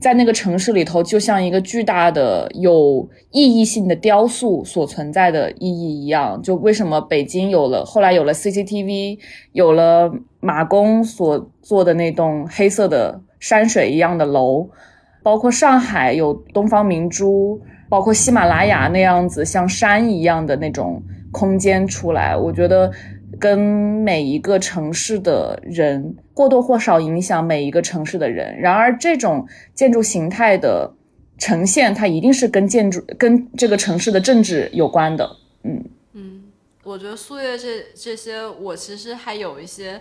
在那个城市里头，就像一个巨大的有意义性的雕塑所存在的意义一样。就为什么北京有了，后来有了 CCTV，有了马工所做的那栋黑色的山水一样的楼，包括上海有东方明珠，包括喜马拉雅那样子像山一样的那种空间出来，我觉得。跟每一个城市的人或多或少影响每一个城市的人。然而，这种建筑形态的呈现，它一定是跟建筑、跟这个城市的政治有关的。嗯嗯，我觉得素月这这些，我其实还有一些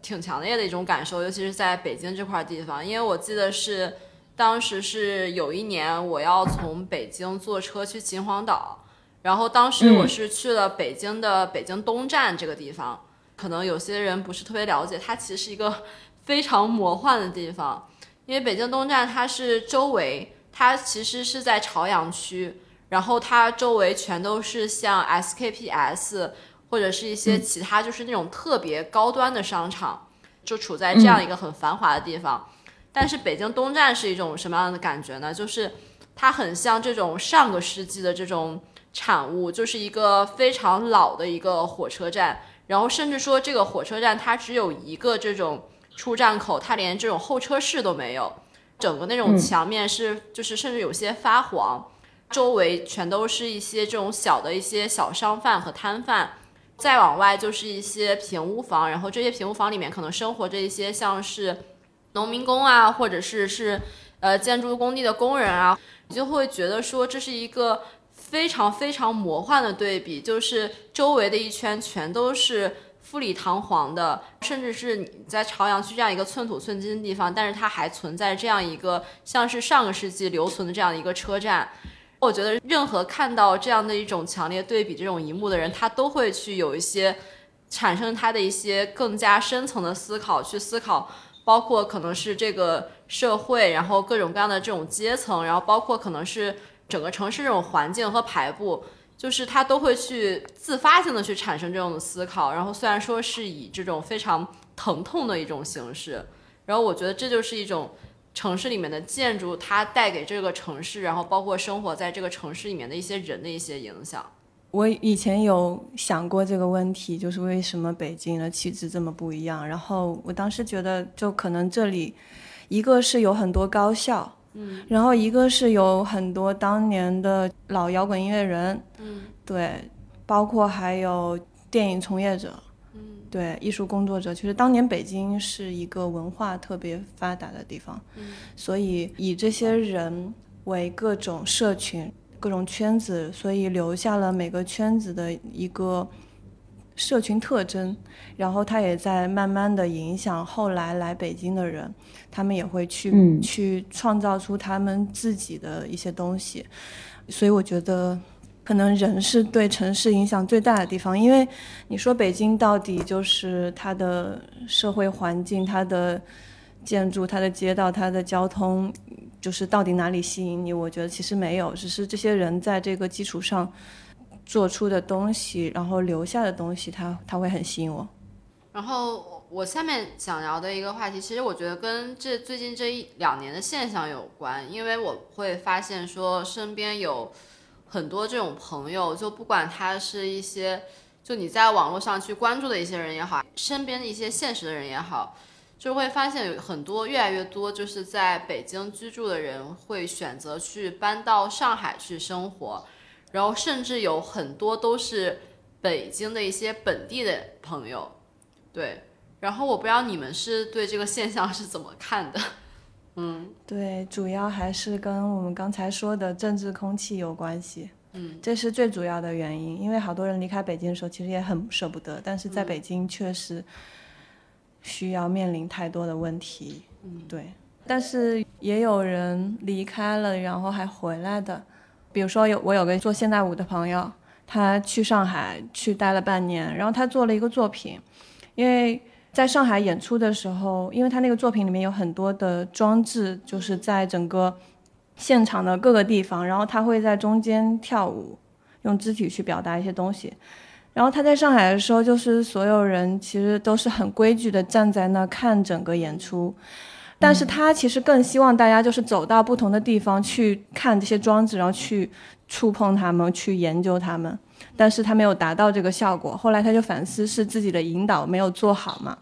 挺强烈的一种感受，尤其是在北京这块地方，因为我记得是当时是有一年我要从北京坐车去秦皇岛。然后当时我是去了北京的北京东站这个地方，可能有些人不是特别了解，它其实是一个非常魔幻的地方。因为北京东站它是周围，它其实是在朝阳区，然后它周围全都是像 SKPS 或者是一些其他就是那种特别高端的商场，就处在这样一个很繁华的地方。但是北京东站是一种什么样的感觉呢？就是它很像这种上个世纪的这种。产物就是一个非常老的一个火车站，然后甚至说这个火车站它只有一个这种出站口，它连这种候车室都没有，整个那种墙面是就是甚至有些发黄，周围全都是一些这种小的一些小商贩和摊贩，再往外就是一些平屋房，然后这些平屋房里面可能生活着一些像是农民工啊，或者是是呃建筑工地的工人啊，你就会觉得说这是一个。非常非常魔幻的对比，就是周围的一圈全都是富丽堂皇的，甚至是你在朝阳区这样一个寸土寸金的地方，但是它还存在这样一个像是上个世纪留存的这样一个车站。我觉得任何看到这样的一种强烈对比这种一幕的人，他都会去有一些产生他的一些更加深层的思考，去思考包括可能是这个社会，然后各种各样的这种阶层，然后包括可能是。整个城市这种环境和排布，就是他都会去自发性的去产生这种思考。然后虽然说是以这种非常疼痛的一种形式，然后我觉得这就是一种城市里面的建筑，它带给这个城市，然后包括生活在这个城市里面的一些人的一些影响。我以前有想过这个问题，就是为什么北京的气质这么不一样？然后我当时觉得，就可能这里一个是有很多高校。嗯，然后一个是有很多当年的老摇滚音乐人，嗯，对，包括还有电影从业者，嗯，对，艺术工作者。其实当年北京是一个文化特别发达的地方，嗯，所以以这些人为各种社群。各种圈子，所以留下了每个圈子的一个社群特征，然后它也在慢慢的影响后来来北京的人，他们也会去、嗯去创造出他们自己的一些东西，所以我觉得。可能人是对城市影响最大的地方，因为你说北京到底就是它的社会环境、它的建筑、它的街道、它的交通，就是到底哪里吸引你？我觉得其实没有，只是这些人在这个基础上做出的东西，然后留下的东西，它它会很吸引我。然后我下面想聊的一个话题，其实我觉得跟这最近这一两年的现象有关，因为我会发现说身边有很多这种朋友，就不管他是一些就你在网络上去关注的一些人也好，身边的一些现实的人也好，就会发现有很多越来越多就是在北京居住的人会选择去搬到上海去生活，然后甚至有很多都是北京的一些本地的朋友。对，然后我不知道你们是对这个现象是怎么看的？*laughs* 嗯，对，主要还是跟我们刚才说的政治空气有关系。嗯，这是最主要的原因。因为好多人离开北京的时候，其实也很舍不得，但是在北京确实需要面临太多的问题。嗯，对。但是也有人离开了，然后还回来的。比如说有我有个做现代舞的朋友，他去上海去待了半年，然后他做了一个作品，因为在上海演出的时候，因为他那个作品里面有很多的装置，就是在整个现场的各个地方，然后他会在中间跳舞，用肢体去表达一些东西。然后他在上海的时候，就是所有人其实都是很规矩的站在那看整个演出，但是他其实更希望大家就是走到不同的地方去看这些装置，然后去触碰它们，去研究它们。但是他没有达到这个效果，后来他就反思是自己的引导没有做好嘛。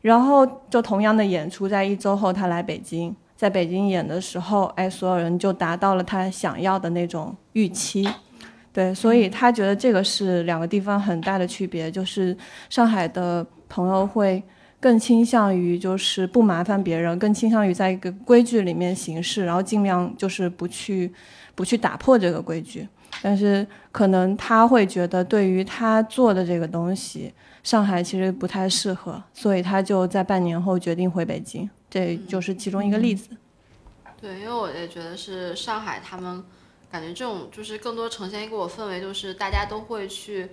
然后就同样的演出，在一周后他来北京，在北京演的时候，哎，所有人就达到了他想要的那种预期。对，所以他觉得这个是两个地方很大的区别，就是上海的朋友会更倾向于就是不麻烦别人，更倾向于在一个规矩里面行事，然后尽量就是不去不去打破这个规矩。但是可能他会觉得对于他做的这个东西，上海其实不太适合，所以他就在半年后决定回北京，这就是其中一个例子。对，因为我也觉得是上海，他们感觉这种就是更多呈现给我氛围，就是大家都会去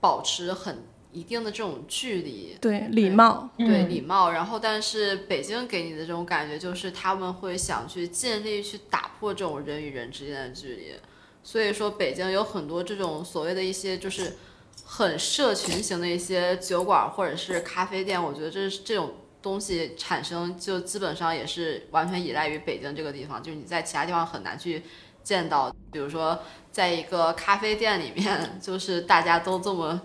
保持很一定的这种距离，对，礼貌，对嗯礼貌。然后，但是北京给你的这种感觉就是他们会想去尽力去打破这种人与人之间的距离。所以说，北京有很多这种所谓的一些就是很社群型的一些酒馆或者是咖啡店，我觉得这是这种东西产生就基本上也是完全依赖于北京这个地方，就是你在其他地方很难去见到。比如说，在一个咖啡店里面，就是大家都这么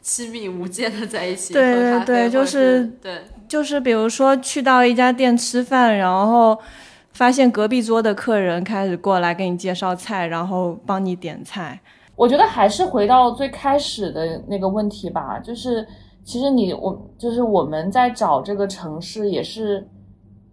亲密无间的在一起对对对就是对。就是比如说去到一家店吃饭，然后发现隔壁桌的客人开始过来给你介绍菜，然后帮你点菜。我觉得还是回到最开始的那个问题吧，就是其实你我就是我们在找这个城市，也是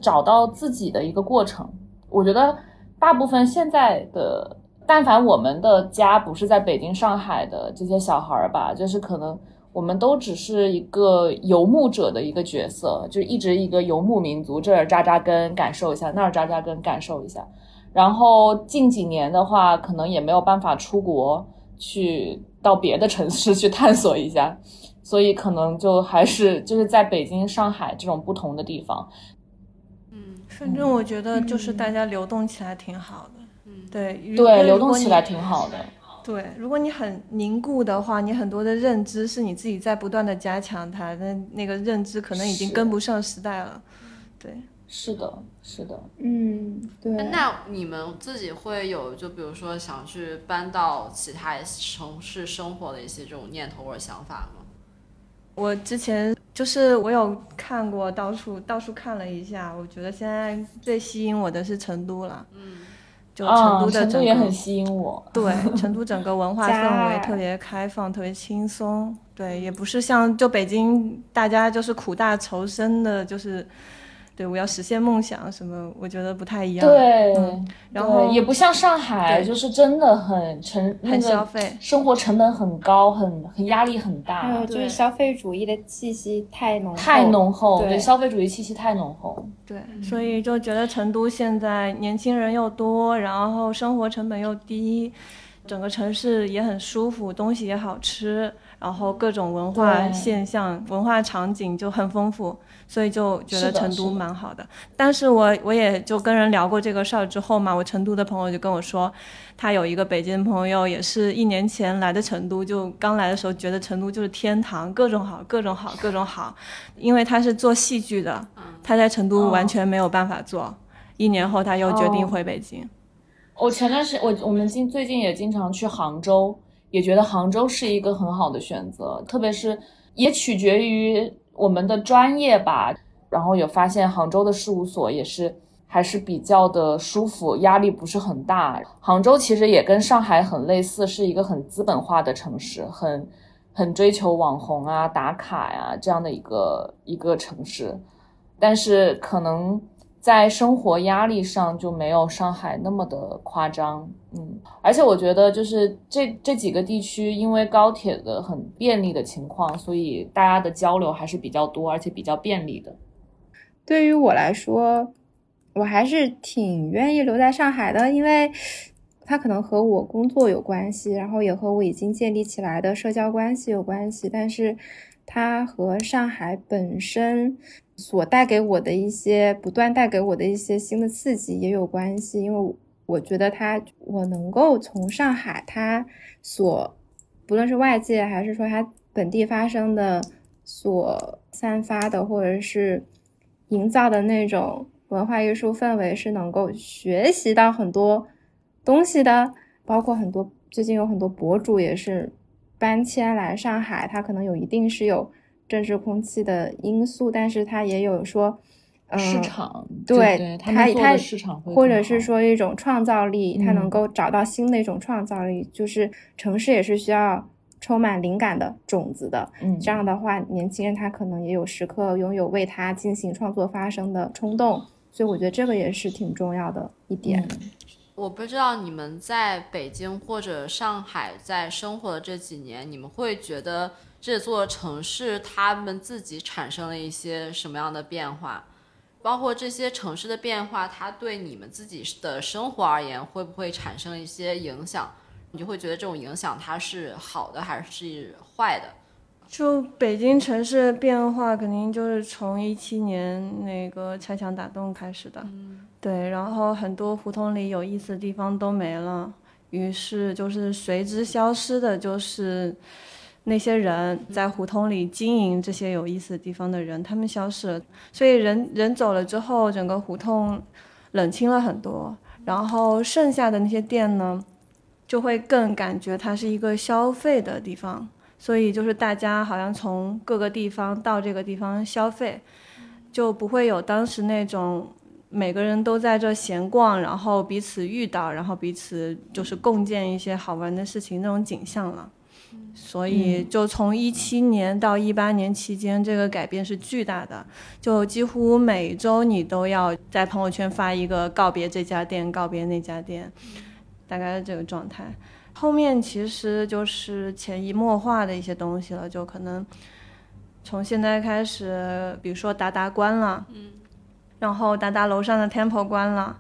找到自己的一个过程。我觉得大部分现在的，但凡我们的家不是在北京、上海的这些小孩儿吧，就是可能我们都只是一个游牧者的一个角色，就一直一个游牧民族，这儿扎扎根感受一下，那儿扎扎根感受一下。然后近几年的话，可能也没有办法出国去到别的城市去探索一下，所以可能就还是就是在北京、上海这种不同的地方。嗯反正我觉得就是大家流动起来挺好的。嗯，对，对，流动起来挺好的。*laughs* 对，如果你很凝固的话，你很多的认知是你自己在不断的加强它，那那个认知可能已经跟不上时代了。对，是的，是的。嗯，对。那你们自己会有就比如说想去搬到其他城市生活的一些这种念头或者想法吗？我之前就是我有看过，到处到处看了一下，我觉得现在最吸引我的是成都了。嗯，就成啊，都的整个、成都也很吸引我。对，*laughs* 成都整个文化氛围特别开放，特别轻松。对，也不是像就北京大家就是苦大仇深的，就是对我要实现梦想什么，我觉得不太一样。对，嗯然后也不像上海，就是真的很成很消费。生活成本很高，很很压力很大还有，就是消费主义的气息太浓厚太浓厚，对对消费主义气息太浓厚。对，所以就觉得成都现在年轻人又多，然后生活成本又低，整个城市也很舒服，东西也好吃，然后各种文化现象、文化场景就很丰富，所以就觉得成都是的蛮好的。但是我我也就跟人聊过这个事儿之后嘛，我成都的朋友就跟我说，他有一个北京朋友，也是一年前来的成都，就刚来的时候觉得成都就是天堂，各种好，各种好，各种好，因为他是做戏剧的，他在成都完全没有办法做。一年后，他又决定哦回北京。我前段时间，我我们近最近也经常去杭州，也觉得杭州是一个很好的选择，特别是也取决于我们的专业吧。然后有发现杭州的事务所也是还是比较的舒服，压力不是很大。杭州其实也跟上海很类似，是一个很资本化的城市，很很追求网红啊、打卡呀、这样的一个一个城市，但是可能。在生活压力上就没有上海那么的夸张，嗯，而且我觉得就是这这几个地区因为高铁的很便利的情况，所以大家的交流还是比较多，而且比较便利的。对于我来说，我还是挺愿意留在上海的，因为它可能和我工作有关系，然后也和我已经建立起来的社交关系有关系，但是它和上海本身所带给我的一些不断带给我的一些新的刺激也有关系，因为我觉得它我能够从上海它所不论是外界还是说它本地发生的所散发的或者是营造的那种文化艺术氛围，是能够学习到很多东西的，包括很多最近有很多博主也是搬迁来上海，他可能有一定是有政治空气的因素，但是它也有说，呃，市场对对，他他他们做的市场或者是说一种创造力，它能嗯够找到新的一种创造力，就是城市也是需要充满灵感的种子的。嗯这样的话，年轻人他可能也有时刻拥有为他进行创作发声的冲动，所以我觉得这个也是挺重要的一点。嗯我不知道你们在北京或者上海在生活的这几年，你们会觉得这座城市他们自己产生了一些什么样的变化？包括这些城市的变化，它对你们自己的生活而言，会不会产生一些影响？你就会觉得这种影响它是好的还是坏的？就北京城市变化，肯定就是从一七年那个拆墙打洞开始的。对，然后很多胡同里有意思的地方都没了，于是就是随之消失的，就是那些人在胡同里经营这些有意思的地方的人，他们消失了。所以人人走了之后，整个胡同冷清了很多，然后剩下的那些店呢，就会更感觉它是一个消费的地方。所以就是大家好像从各个地方到这个地方消费，就不会有当时那种每个人都在这闲逛，然后彼此遇到，然后彼此就是共建一些好玩的事情那种景象了。所以就从一七年到一八年期间，这个改变是巨大的，就几乎每周你都要在朋友圈发一个告别这家店，告别那家店，大概是这个状态。后面其实就是潜移默化的一些东西了，就可能从现在开始，比如说达达关了，嗯，然后达达楼上的 Temple 关了，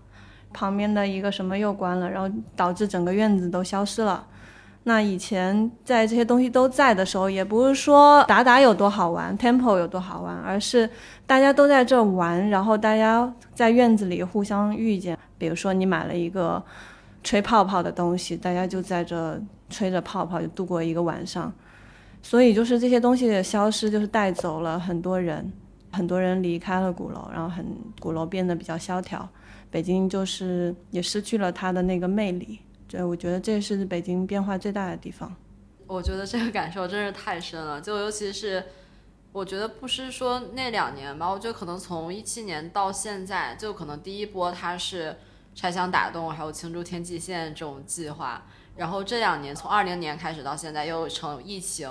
旁边的一个什么又关了，然后导致整个院子都消失了。那以前在这些东西都在的时候，也不是说达达有多好玩，Temple 有多好玩，而是大家都在这玩，然后大家在院子里互相遇见。比如说你买了一个吹泡泡的东西，大家就在这吹着泡泡就度过一个晚上。所以就是这些东西的消失，就是带走了很多人，很多人离开了鼓楼，然后很鼓楼变得比较萧条，北京就是也失去了它的那个魅力。对，我觉得这是北京变化最大的地方。我觉得这个感受真是太深了，就尤其是我觉得不是说那两年吧，我觉得可能从一七年到现在，就可能第一波它是拆墙打洞，还有庆祝天际线这种计划，然后这两年从二零年开始到现在又成疫情，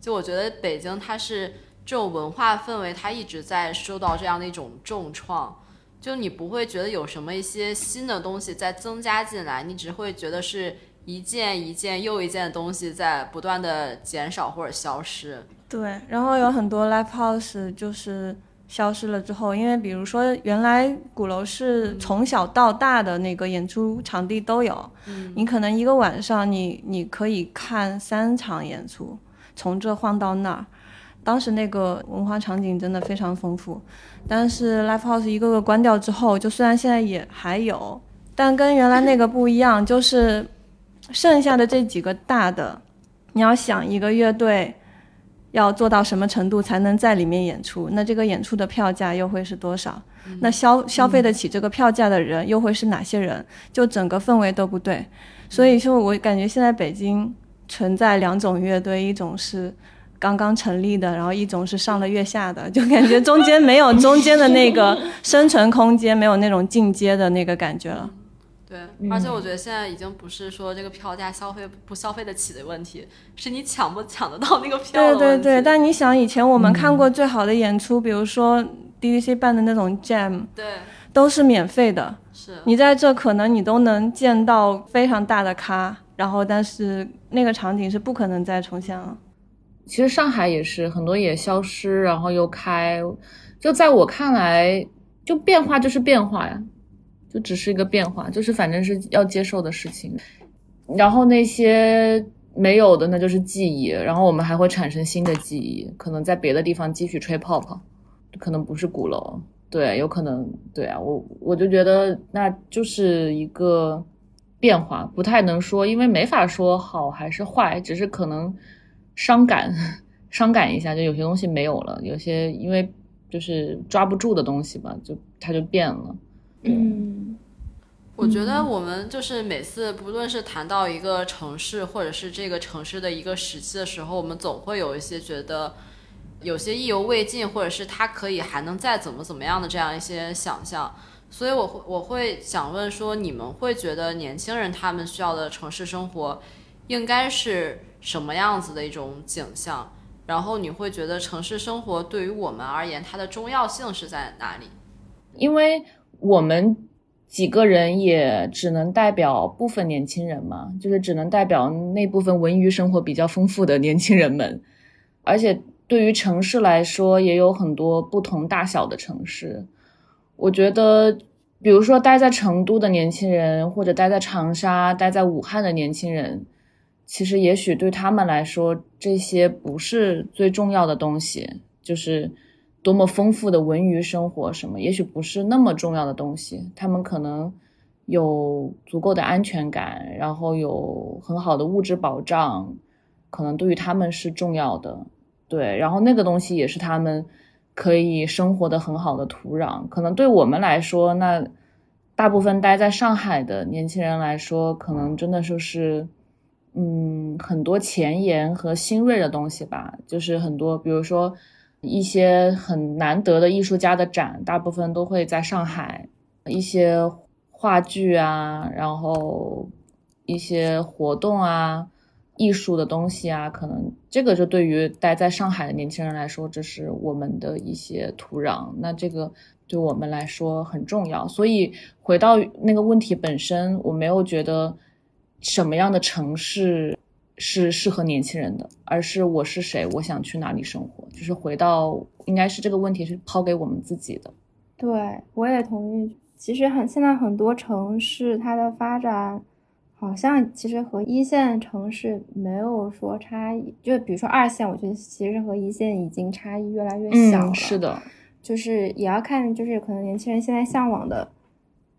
就我觉得北京它是这种文化氛围它一直在受到这样的一种重创，就你不会觉得有什么一些新的东西在增加进来，你只会觉得是一件一件又一件的东西在不断的减少或者消失。对，然后有很多 live house 就是消失了之后，因为比如说原来鼓楼是从小到大的那个演出场地都有，你可能一个晚上你你可以看三场演出，从这晃到那儿。当时那个文化场景真的非常丰富，但是 live house 一个个关掉之后，就虽然现在也还有，但跟原来那个不一样，就是剩下的这几个大的，你要想一个乐队要做到什么程度才能在里面演出，那这个演出的票价又会是多少？那消消费得起这个票价的人又会是哪些人？就整个氛围都不对，所以说我感觉现在北京存在两种乐队，一种是。刚刚成立的，然后一种是上了月下的，*laughs* 就感觉中间没有中间的那个生存空间，没有那种进阶的那个感觉了。对，而且我觉得现在已经不是说这个票价消费不消费得起的问题，是你抢不抢得到那个票对对对，但你想，以前我们看过最好的演出，比如说 DDC 办的那种 Jam，对，都是免费的。是你在这可能你都能见到非常大的咖，然后但是那个场景是不可能再重现了。其实上海也是很多也消失，然后又开，就在我看来，就变化就是变化呀，就只是一个变化，就是反正是要接受的事情。然后那些没有的，那就是记忆。然后我们还会产生新的记忆，可能在别的地方继续吹泡泡，可能不是鼓楼，对，有可能，对啊，我我就觉得那就是一个变化，不太能说，因为没法说好还是坏，只是可能。伤感，伤感一下，就有些东西没有了，有些因为就是抓不住的东西吧，就它就变了。嗯，我觉得我们就是每次不论是谈到一个城市，或者是这个城市的一个时期的时候，我们总会有一些觉得有些意犹未尽，或者是它可以还能再怎么怎么样的这样一些想象。所以我会我会想问说，你们会觉得年轻人他们需要的城市生活应该是？什么样子的一种景象？然后你会觉得城市生活对于我们而言，它的重要性是在哪里？因为我们几个人也只能代表部分年轻人嘛，就是只能代表那部分文娱生活比较丰富的年轻人们。而且对于城市来说，也有很多不同大小的城市。我觉得，比如说待在成都的年轻人，或者待在长沙、待在武汉的年轻人。其实，也许对他们来说，这些不是最重要的东西，就是多么丰富的文娱生活什么，也许不是那么重要的东西。他们可能有足够的安全感，然后有很好的物质保障，可能对于他们是重要的。对，然后那个东西也是他们可以生活的很好的土壤。可能对我们来说，那大部分待在上海的年轻人来说，可能真的就是。嗯很多前沿和新锐的东西吧，就是很多，比如说一些很难得的艺术家的展，大部分都会在上海。一些话剧啊，然后一些活动啊，艺术的东西啊，可能这个就对于待在上海的年轻人来说，这是我们的一些土壤。那这个对我们来说很重要。所以回到那个问题本身，我没有觉得。什么样的城市是适合年轻人的？而是我是谁，我想去哪里生活？就是回到，应该是这个问题是抛给我们自己的。对，我也同意。其实很现在很多城市它的发展，好像其实和一线城市没有说差异。就比如说二线，我觉得其实和一线已经差异越来越小了。是的，就是也要看，就是可能年轻人现在向往的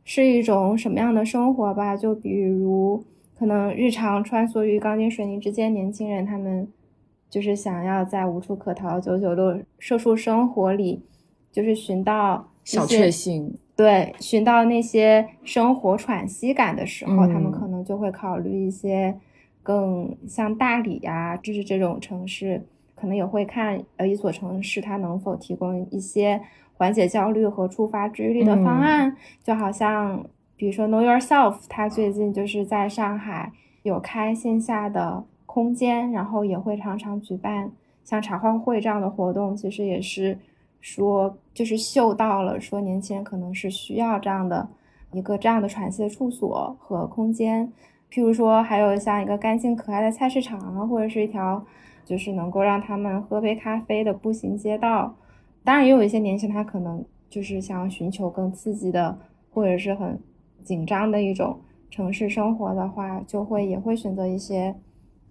是一种什么样的生活吧。就比如。可能日常穿梭于钢筋水泥之间，年轻人他们就是想要在无处可逃、九九六社畜生活里，就是寻到小确幸。对，寻到那些生活喘息感的时候，他们可能就会考虑一些更像大理呀，就是这种城市，可能也会看呃一所城市它能否提供一些缓解焦虑和触发治愈力的方案，就好像。比如说，Know Yourself，他最近就是在上海有开线下的空间，然后也会常常举办像茶话会这样的活动，其实也是说，就是嗅到了说年轻人可能是需要这样的一个这样的喘息的处所和空间。譬如说，还有像一个干净可爱的菜市场啊，或者是一条就是能够让他们喝杯咖啡的步行街道。当然，也有一些年轻人他可能就是想要寻求更刺激的，或者是很紧张的一种城市生活的话，就会也会选择一些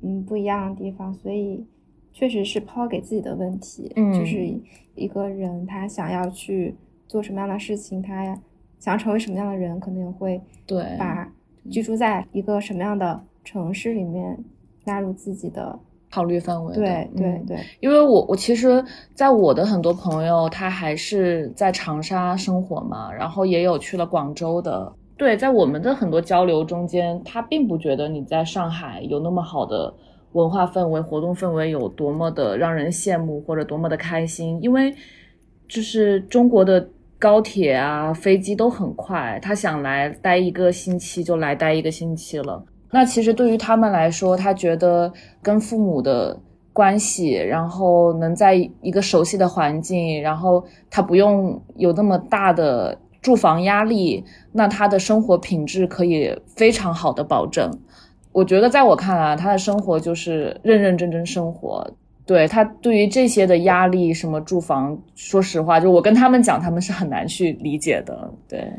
嗯不一样的地方。所以。确实是抛给自己的问题，嗯，就是一个人他想要去做什么样的事情，他想成为什么样的人，可能也会对把居住在一个什么样的城市里面纳入自己的考虑范围。对对对，因为我我其实，在我的很多朋友，他还是在长沙生活嘛，然后也有去了广州的。对，在我们的很多交流中间，他并不觉得你在上海有那么好的。文化氛围、活动氛围有多么的让人羡慕，或者多么的开心，因为就是中国的高铁啊、飞机都很快，他想来待一个星期就来待一个星期了。那其实对于他们来说，他觉得跟父母的关系，然后能在一个熟悉的环境，然后他不用有那么大的住房压力，那他的生活品质可以非常好的保证。我觉得，在我看来，他的生活就是认认真真生活。对他对于这些的压力，什么住房，说实话，就我跟他们讲，他们是很难去理解的。对，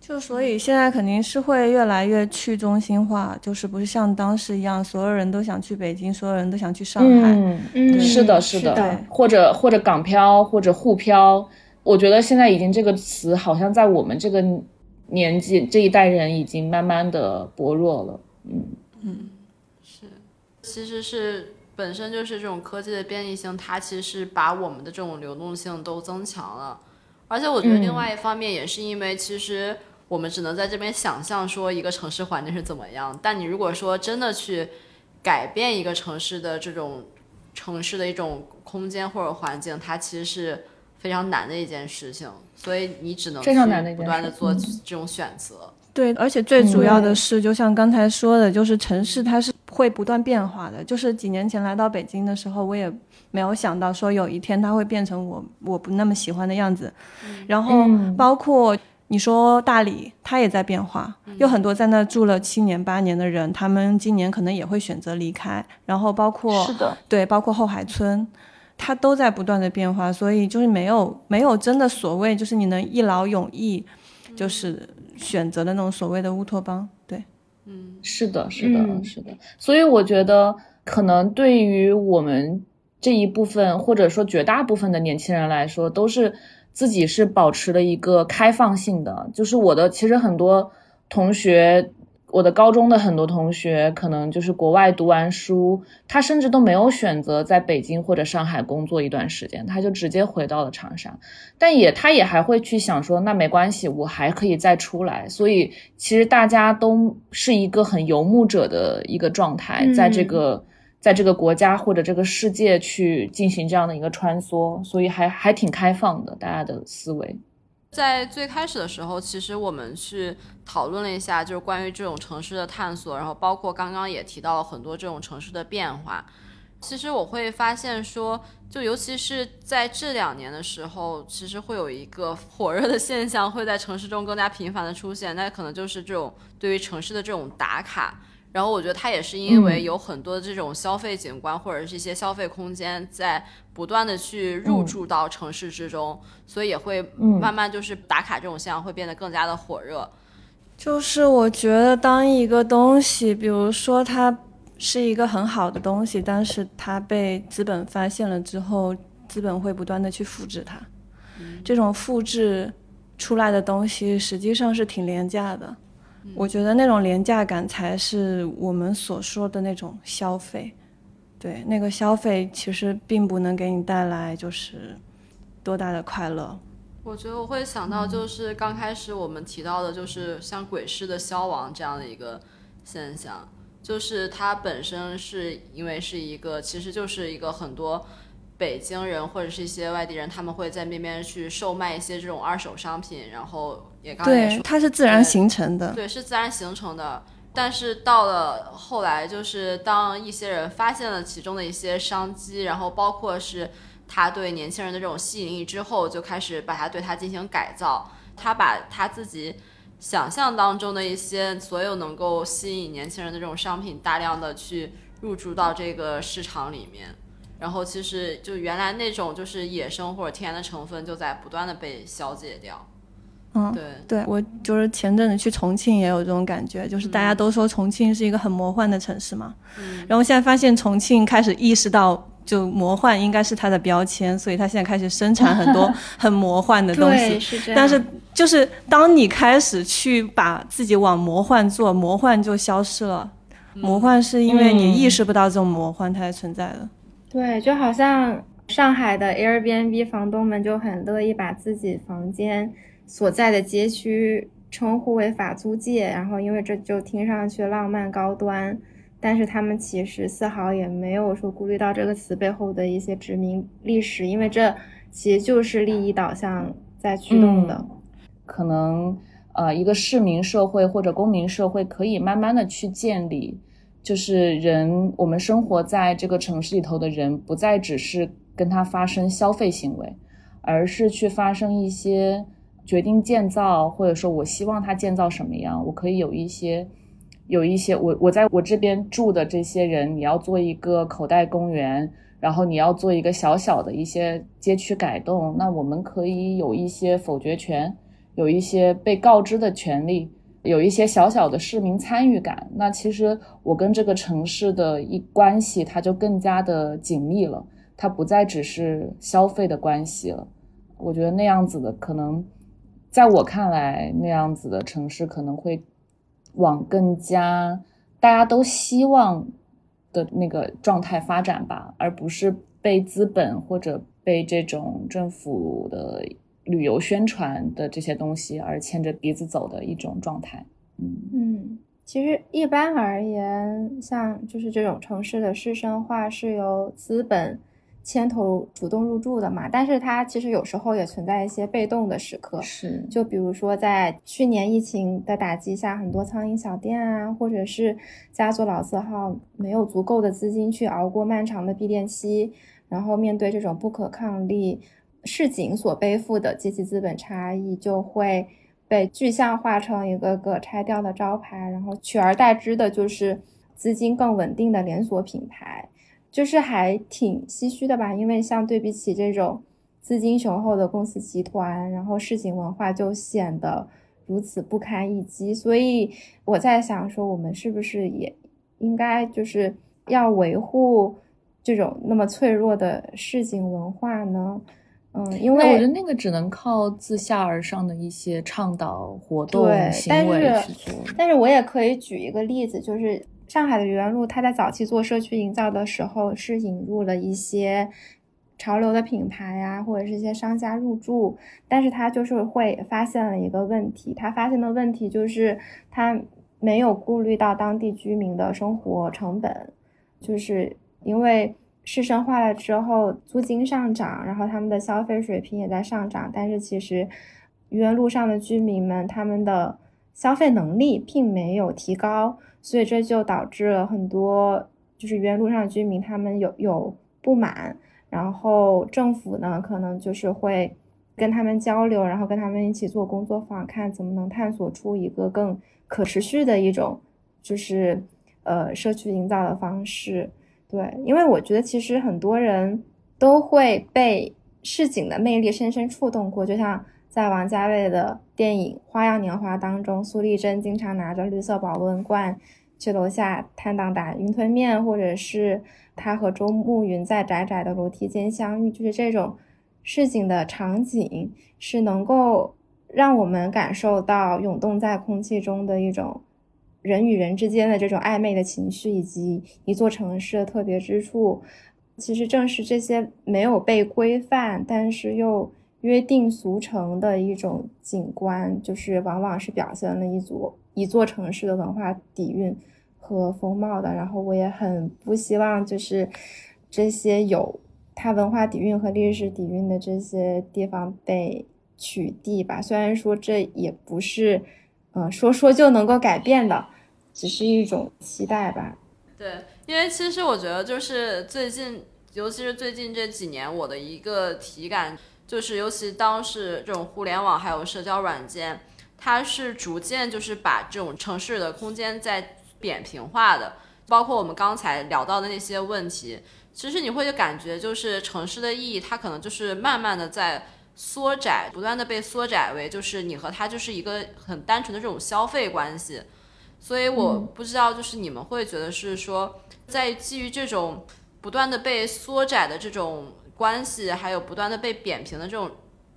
就所以现在肯定是会越来越去中心化，就是不是像当时一样，所有人都想去北京，所有人都想去上海。嗯，是的，是的，或者或者港漂，或者沪漂。我觉得现在已经这个词，好像在我们这个年纪这一代人，已经慢慢的薄弱了。嗯嗯，是，其实是本身就是这种科技的便利性，它其实是把我们的这种流动性都增强了。而且我觉得另外一方面也是因为，其实我们只能在这边想象说一个城市环境是怎么样，但你如果说真的去改变一个城市的这种城市的一种空间或者环境，它其实是非常难的一件事情。所以你只能非常难的不断的做这种选择。对，而且最主要的是，就像刚才说的，就是城市它是会不断变化的。就是几年前来到北京的时候，我也没有想到说有一天它会变成我我不那么喜欢的样子。然后包括你说大理，它也在变化，有很多在那住了七年八年的人，他们今年可能也会选择离开。然后包括是的，对，包括后海村，它都在不断的变化。所以就是没有没有真的所谓，就是你能一劳永逸，就是。选择的那种所谓的乌托邦，对，嗯，是的，是的，是的。所以我觉得，可能对于我们这一部分，或者说绝大部分的年轻人来说，都是自己是保持了一个开放性的。就是我的，其实很多同学。我的高中的很多同学可能就是国外读完书，他甚至都没有选择在北京或者上海工作一段时间，他就直接回到了长沙。但也他也还会去想说，那没关系，我还可以再出来。所以其实大家都是一个很游牧者的一个状态，在这个在这个国家或者这个世界去进行这样的一个穿梭，所以还还挺开放的，大家的思维。在最开始的时候，其实我们去讨论了一下，就是关于这种城市的探索，然后包括刚刚也提到了很多这种城市的变化。其实我会发现说，就尤其是在这两年的时候，其实会有一个火热的现象会在城市中更加频繁的出现，那可能就是这种对于城市的这种打卡。然后我觉得它也是因为有很多的这种消费景观或者是一些消费空间在不断的去入驻到城市之中，所以也会慢慢就是打卡这种现象会变得更加的火热。就是我觉得当一个东西，比如说它是一个很好的东西，但是它被资本发现了之后，资本会不断的去复制它。这种复制出来的东西实际上是挺廉价的。我觉得那种廉价感才是我们所说的那种消费，对，那个消费其实并不能给你带来就是多大的快乐。我觉得我会想到就是刚开始我们提到的，就是像鬼市的消亡这样的一个现象，就是它本身是因为是一个，其实就是一个很多北京人或者是一些外地人，他们会在那边去售卖一些这种二手商品，然后。也刚对，它是自然形成的。对，是自然形成的。但是到了后来，就是当一些人发现了其中的一些商机，然后包括是他对年轻人的这种吸引力之后，就开始把它对它进行改造。他把他自己想象当中的一些所有能够吸引年轻人的这种商品，大量的去入驻到这个市场里面。然后其实就原来那种就是野生或者天然的成分，就在不断的被消解掉。嗯，对对，我就是前阵子去重庆也有这种感觉，就是大家都说重庆是一个很魔幻的城市嘛，嗯，然后现在发现重庆开始意识到，就魔幻应该是它的标签，所以它现在开始生产很多 *laughs* 很魔幻的东西。是这样。但是就是当你开始去把自己往魔幻做，魔幻就消失了。魔幻是因为你意识不到这种魔幻它才存在的。对，就好像上海的 Airbnb 房东们就很乐意把自己房间。所在的街区称呼为法租界，然后因为这就听上去浪漫高端，但是他们其实丝毫也没有说顾虑到这个词背后的一些殖民历史，因为这其实就是利益导向在驱动的。可能呃，一个市民社会或者公民社会可以慢慢的去建立，就是人我们生活在这个城市里头的人，不再只是跟他发生消费行为，而是去发生一些。决定建造，或者说我希望它建造什么样，我可以有一些，有一些我我在我这边住的这些人，你要做一个口袋公园，然后你要做一个小小的一些街区改动，那我们可以有一些否决权，有一些被告知的权利，有一些小小的市民参与感。那其实我跟这个城市的一关系，它就更加的紧密了，它不再只是消费的关系了。我觉得那样子的可能。在我看来，那样子的城市可能会往更加大家都希望的那个状态发展吧，而不是被资本或者被这种政府的旅游宣传的这些东西而牵着鼻子走的一种状态。嗯嗯，其实一般而言，像就是这种城市的市生化是由资本。牵头主动入驻的嘛，但是它其实有时候也存在一些被动的时刻，是，就比如说在去年疫情的打击下，很多苍蝇小店啊，或者是家族老字号没有足够的资金去熬过漫长的闭店期，然后面对这种不可抗力市井所背负的阶级资本差异，就会被具象化成一个个拆掉的招牌，然后取而代之的就是资金更稳定的连锁品牌。就是还挺唏嘘的吧，因为像对比起这种资金雄厚的公司集团，然后市井文化就显得如此不堪一击。所以我在想说，我们是不是也应该就是要维护这种那么脆弱的市井文化呢？嗯，因为我觉得那个只能靠自下而上的一些倡导活动行为去做。但是我也可以举一个例子，就是。上海的愚园路，它在早期做社区营造的时候，是引入了一些潮流的品牌呀，或者是一些商家入驻，但是它就是会发现了一个问题，它发现的问题就是它没有顾虑到当地居民的生活成本，就是因为市生化了之后，租金上涨，然后他们的消费水平也在上涨，但是其实原路上的居民们他们的消费能力并没有提高。所以这就导致了很多就是原路上居民他们有有不满，然后政府呢可能就是会跟他们交流，然后跟他们一起做工作坊，看怎么能探索出一个更可持续的一种就是呃社区营造的方式。对，因为我觉得其实很多人都会被市井的魅力深深触动过，就像。在王家卫的电影《花样年华》当中，苏丽珍经常拿着绿色保温罐去楼下摊档打云吞面，或者是他和周慕云在窄窄的楼梯间相遇，就是这种市井的场景，是能够让我们感受到涌动在空气中的一种人与人之间的这种暧昧的情绪，以及一座城市的特别之处。其实正是这些没有被规范，但是又。约定俗成的一种景观，就是往往是表现了一组一座城市的文化底蕴和风貌的。然后我也很不希望，就是这些有它文化底蕴和历史底蕴的这些地方被取缔吧。虽然说这也不是，呃，说说就能够改变的。只是一种期待吧。对，因为其实我觉得就是最近，尤其是最近这几年，我的一个体感就是，尤其当是这种互联网还有社交软件，它是逐渐就是把这种城市的空间在扁平化的，包括我们刚才聊到的那些问题，其实你会就感觉就是城市的意义，它可能就是慢慢的在缩窄，不断的被缩窄为就是你和他就是一个很单纯的这种消费关系。所以我不知道，就是你们会觉得是说，在基于这种不断的被缩窄的这种关系，还有不断的被扁平的这种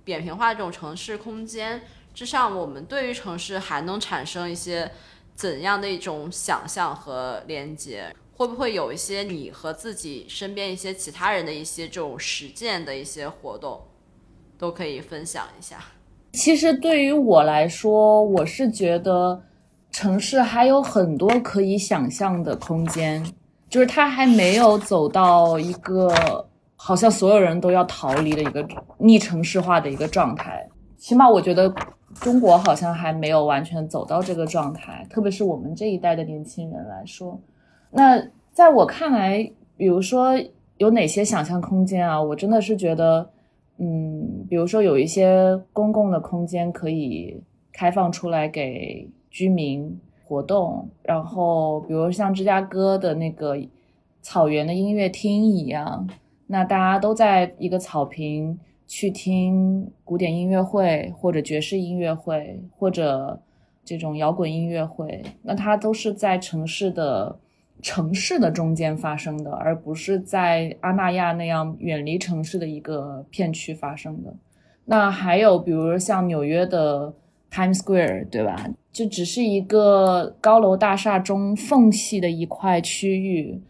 扁平化这种城市空间之上，我们对于城市还能产生一些怎样的一种想象和连接？会不会有一些你和自己身边一些其他人的一些这种实践的一些活动，都可以分享一下？其实对于我来说，我是觉得。城市还有很多可以想象的空间，就是它还没有走到一个好像所有人都要逃离的一个逆城市化的一个状态。起码我觉得中国好像还没有完全走到这个状态，特别是我们这一代的年轻人来说。那在我看来，比如说有哪些想象空间啊？我真的是觉得，嗯，比如说有一些公共的空间可以开放出来给。居民活动，然后比如像芝加哥的那个草原的音乐厅一样，那大家都在一个草坪去听古典音乐会，或者爵士音乐会，或者这种摇滚音乐会，那它都是在城市的城市的中间发生的，而不是在阿那亚那样远离城市的一个片区发生的。那还有比如像纽约的 Times Square，对吧？就只是一个高楼大厦中缝隙的一块区域，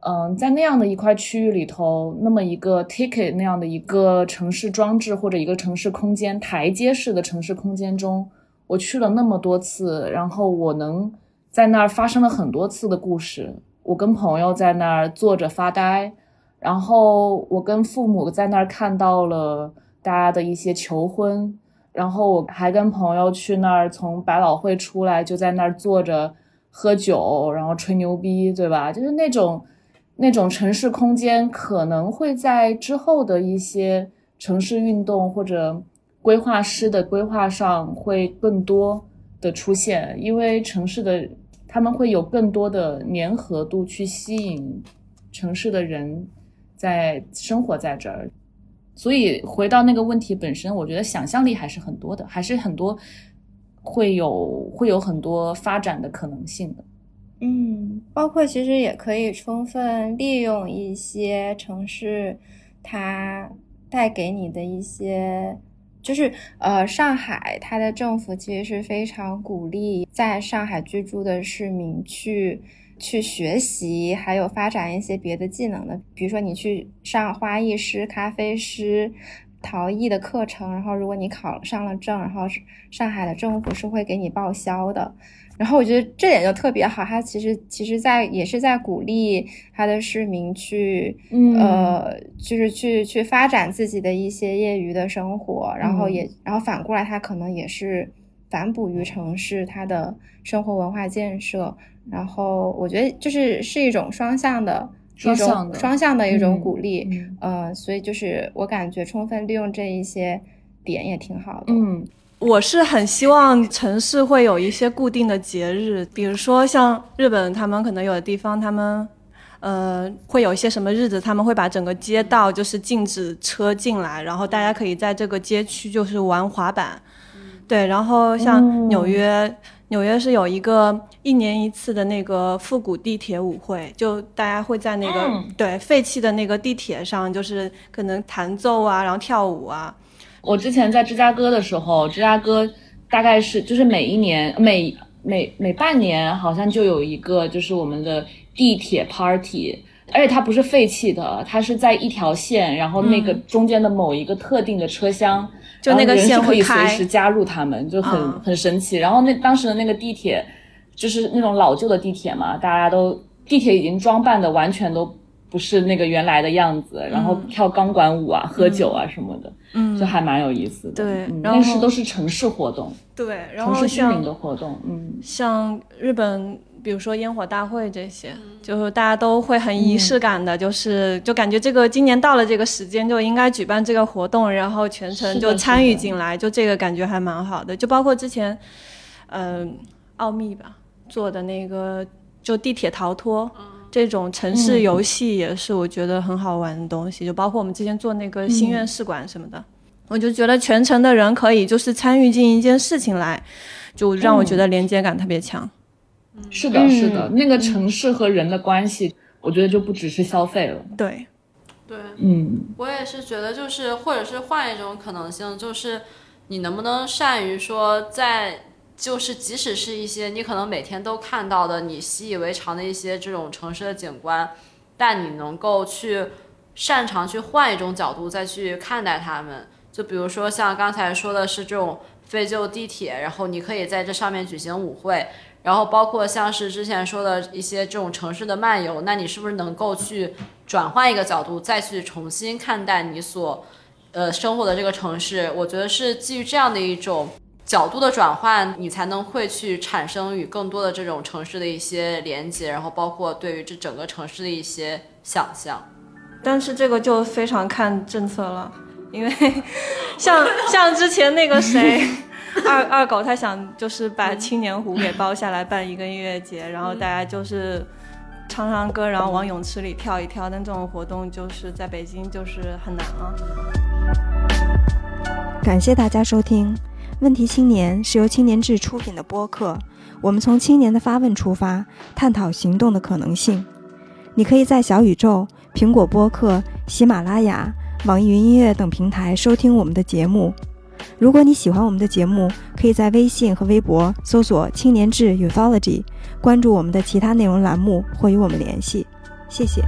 嗯，在那样的一块区域里头，那么一个 ticket 那样的一个城市装置或者一个城市空间台阶式的城市空间中，我去了那么多次，然后我能在那儿发生了很多次的故事。我跟朋友在那儿坐着发呆，然后我跟父母在那儿看到了大家的一些求婚。然后我还跟朋友去那儿，从百老汇出来，就在那儿坐着喝酒，然后吹牛逼，对吧？就是那种那种城市空间，可能会在之后的一些城市运动或者规划师的规划上会更多的出现，因为城市的他们会有更多的粘合度去吸引城市的人在生活在这儿。所以回到那个问题本身，我觉得想象力还是很多的，还是很多会有会有很多发展的可能性的。嗯，包括其实也可以充分利用一些城市它带给你的一些，就是呃，上海它的政府其实是非常鼓励在上海居住的市民去。去学习，还有发展一些别的技能的，比如说你去上花艺师、咖啡师、陶艺的课程，然后如果你考上了证，然后上海的政府是会给你报销的。然后我觉得这点就特别好，他其实其实在也是在鼓励他的市民去，呃，就是去去发展自己的一些业余的生活，然后也然后反过来，他可能也是反哺于城市他的生活文化建设。然后我觉得就是是一种双向的，双向的双向的一种鼓励，呃，所以就是我感觉充分利用这一些点也挺好的。嗯，我是很希望城市会有一些固定的节日，比如说像日本，他们可能有的地方，他们呃会有一些什么日子，他们会把整个街道就是禁止车进来，然后大家可以在这个街区就是玩滑板，对，然后像纽约。纽约是有一个一年一次的那个复古地铁舞会，就大家会在那个对废弃的那个地铁上，就是可能弹奏啊，然后跳舞啊。我之前在芝加哥的时候，芝加哥大概是就是每一年每每每半年好像就有一个就是我们的地铁 party，而且它不是废弃的，它是在一条线，然后那个中间的某一个特定的车厢。就那个线可以随时加入他们，就很很神奇。然后那当时的那个地铁，就是那种老旧的地铁嘛，大家都地铁已经装扮的完全都不是那个原来的样子，然后跳钢管舞啊、喝酒啊什么的，嗯，就还蛮有意思的。对，然后是都是城市活动，对，然后城市居民的活动，嗯，像日本比如说烟火大会这些，就是大家都会很仪式感的，就是就感觉这个今年到了这个时间就应该举办这个活动，然后全程就参与进来，就这个感觉还蛮好的。就包括之前，嗯，奥秘吧做的那个就地铁逃脱这种城市游戏，也是我觉得很好玩的东西。就包括我们之前做那个心愿试管什么的，我就觉得全程的人可以就是参与进一件事情来，就让我觉得连接感特别强。是的，是的，那个城市和人的关系，我觉得就不只是消费了。对，对，嗯，我也是觉得，就是或者是换一种可能性，就是你能不能善于说，在就是即使是一些你可能每天都看到的你习以为常的一些这种城市的景观，但你能够去擅长去换一种角度再去看待它们。就比如说像刚才说的是这种废旧地铁，然后你可以在这上面举行舞会。然后包括像是之前说的一些这种城市的漫游，那你是不是能够去转换一个角度，再去重新看待你所呃生活的这个城市？我觉得是基于这样的一种角度的转换，你才能会去产生与更多的这种城市的一些连接，然后包括对于这整个城市的一些想象。但是这个就非常看政策了，因为 *laughs* 像像之前那个谁。*laughs* 二二狗他想就是把青年湖给包下来办一个音乐节，然后大家就是唱唱歌，然后往泳池里跳一跳。但这种活动就是在北京就是很难了。感谢大家收听《问题青年》，是由青年志出品的播客。我们从青年的发问出发，探讨行动的可能性。你可以在小宇宙、苹果播客、喜马拉雅、网易云音乐等平台收听我们的节目。如果你喜欢我们的节目，可以在微信和微博搜索“青年志 Ufology”，关注我们的其他内容栏目或与我们联系。谢谢。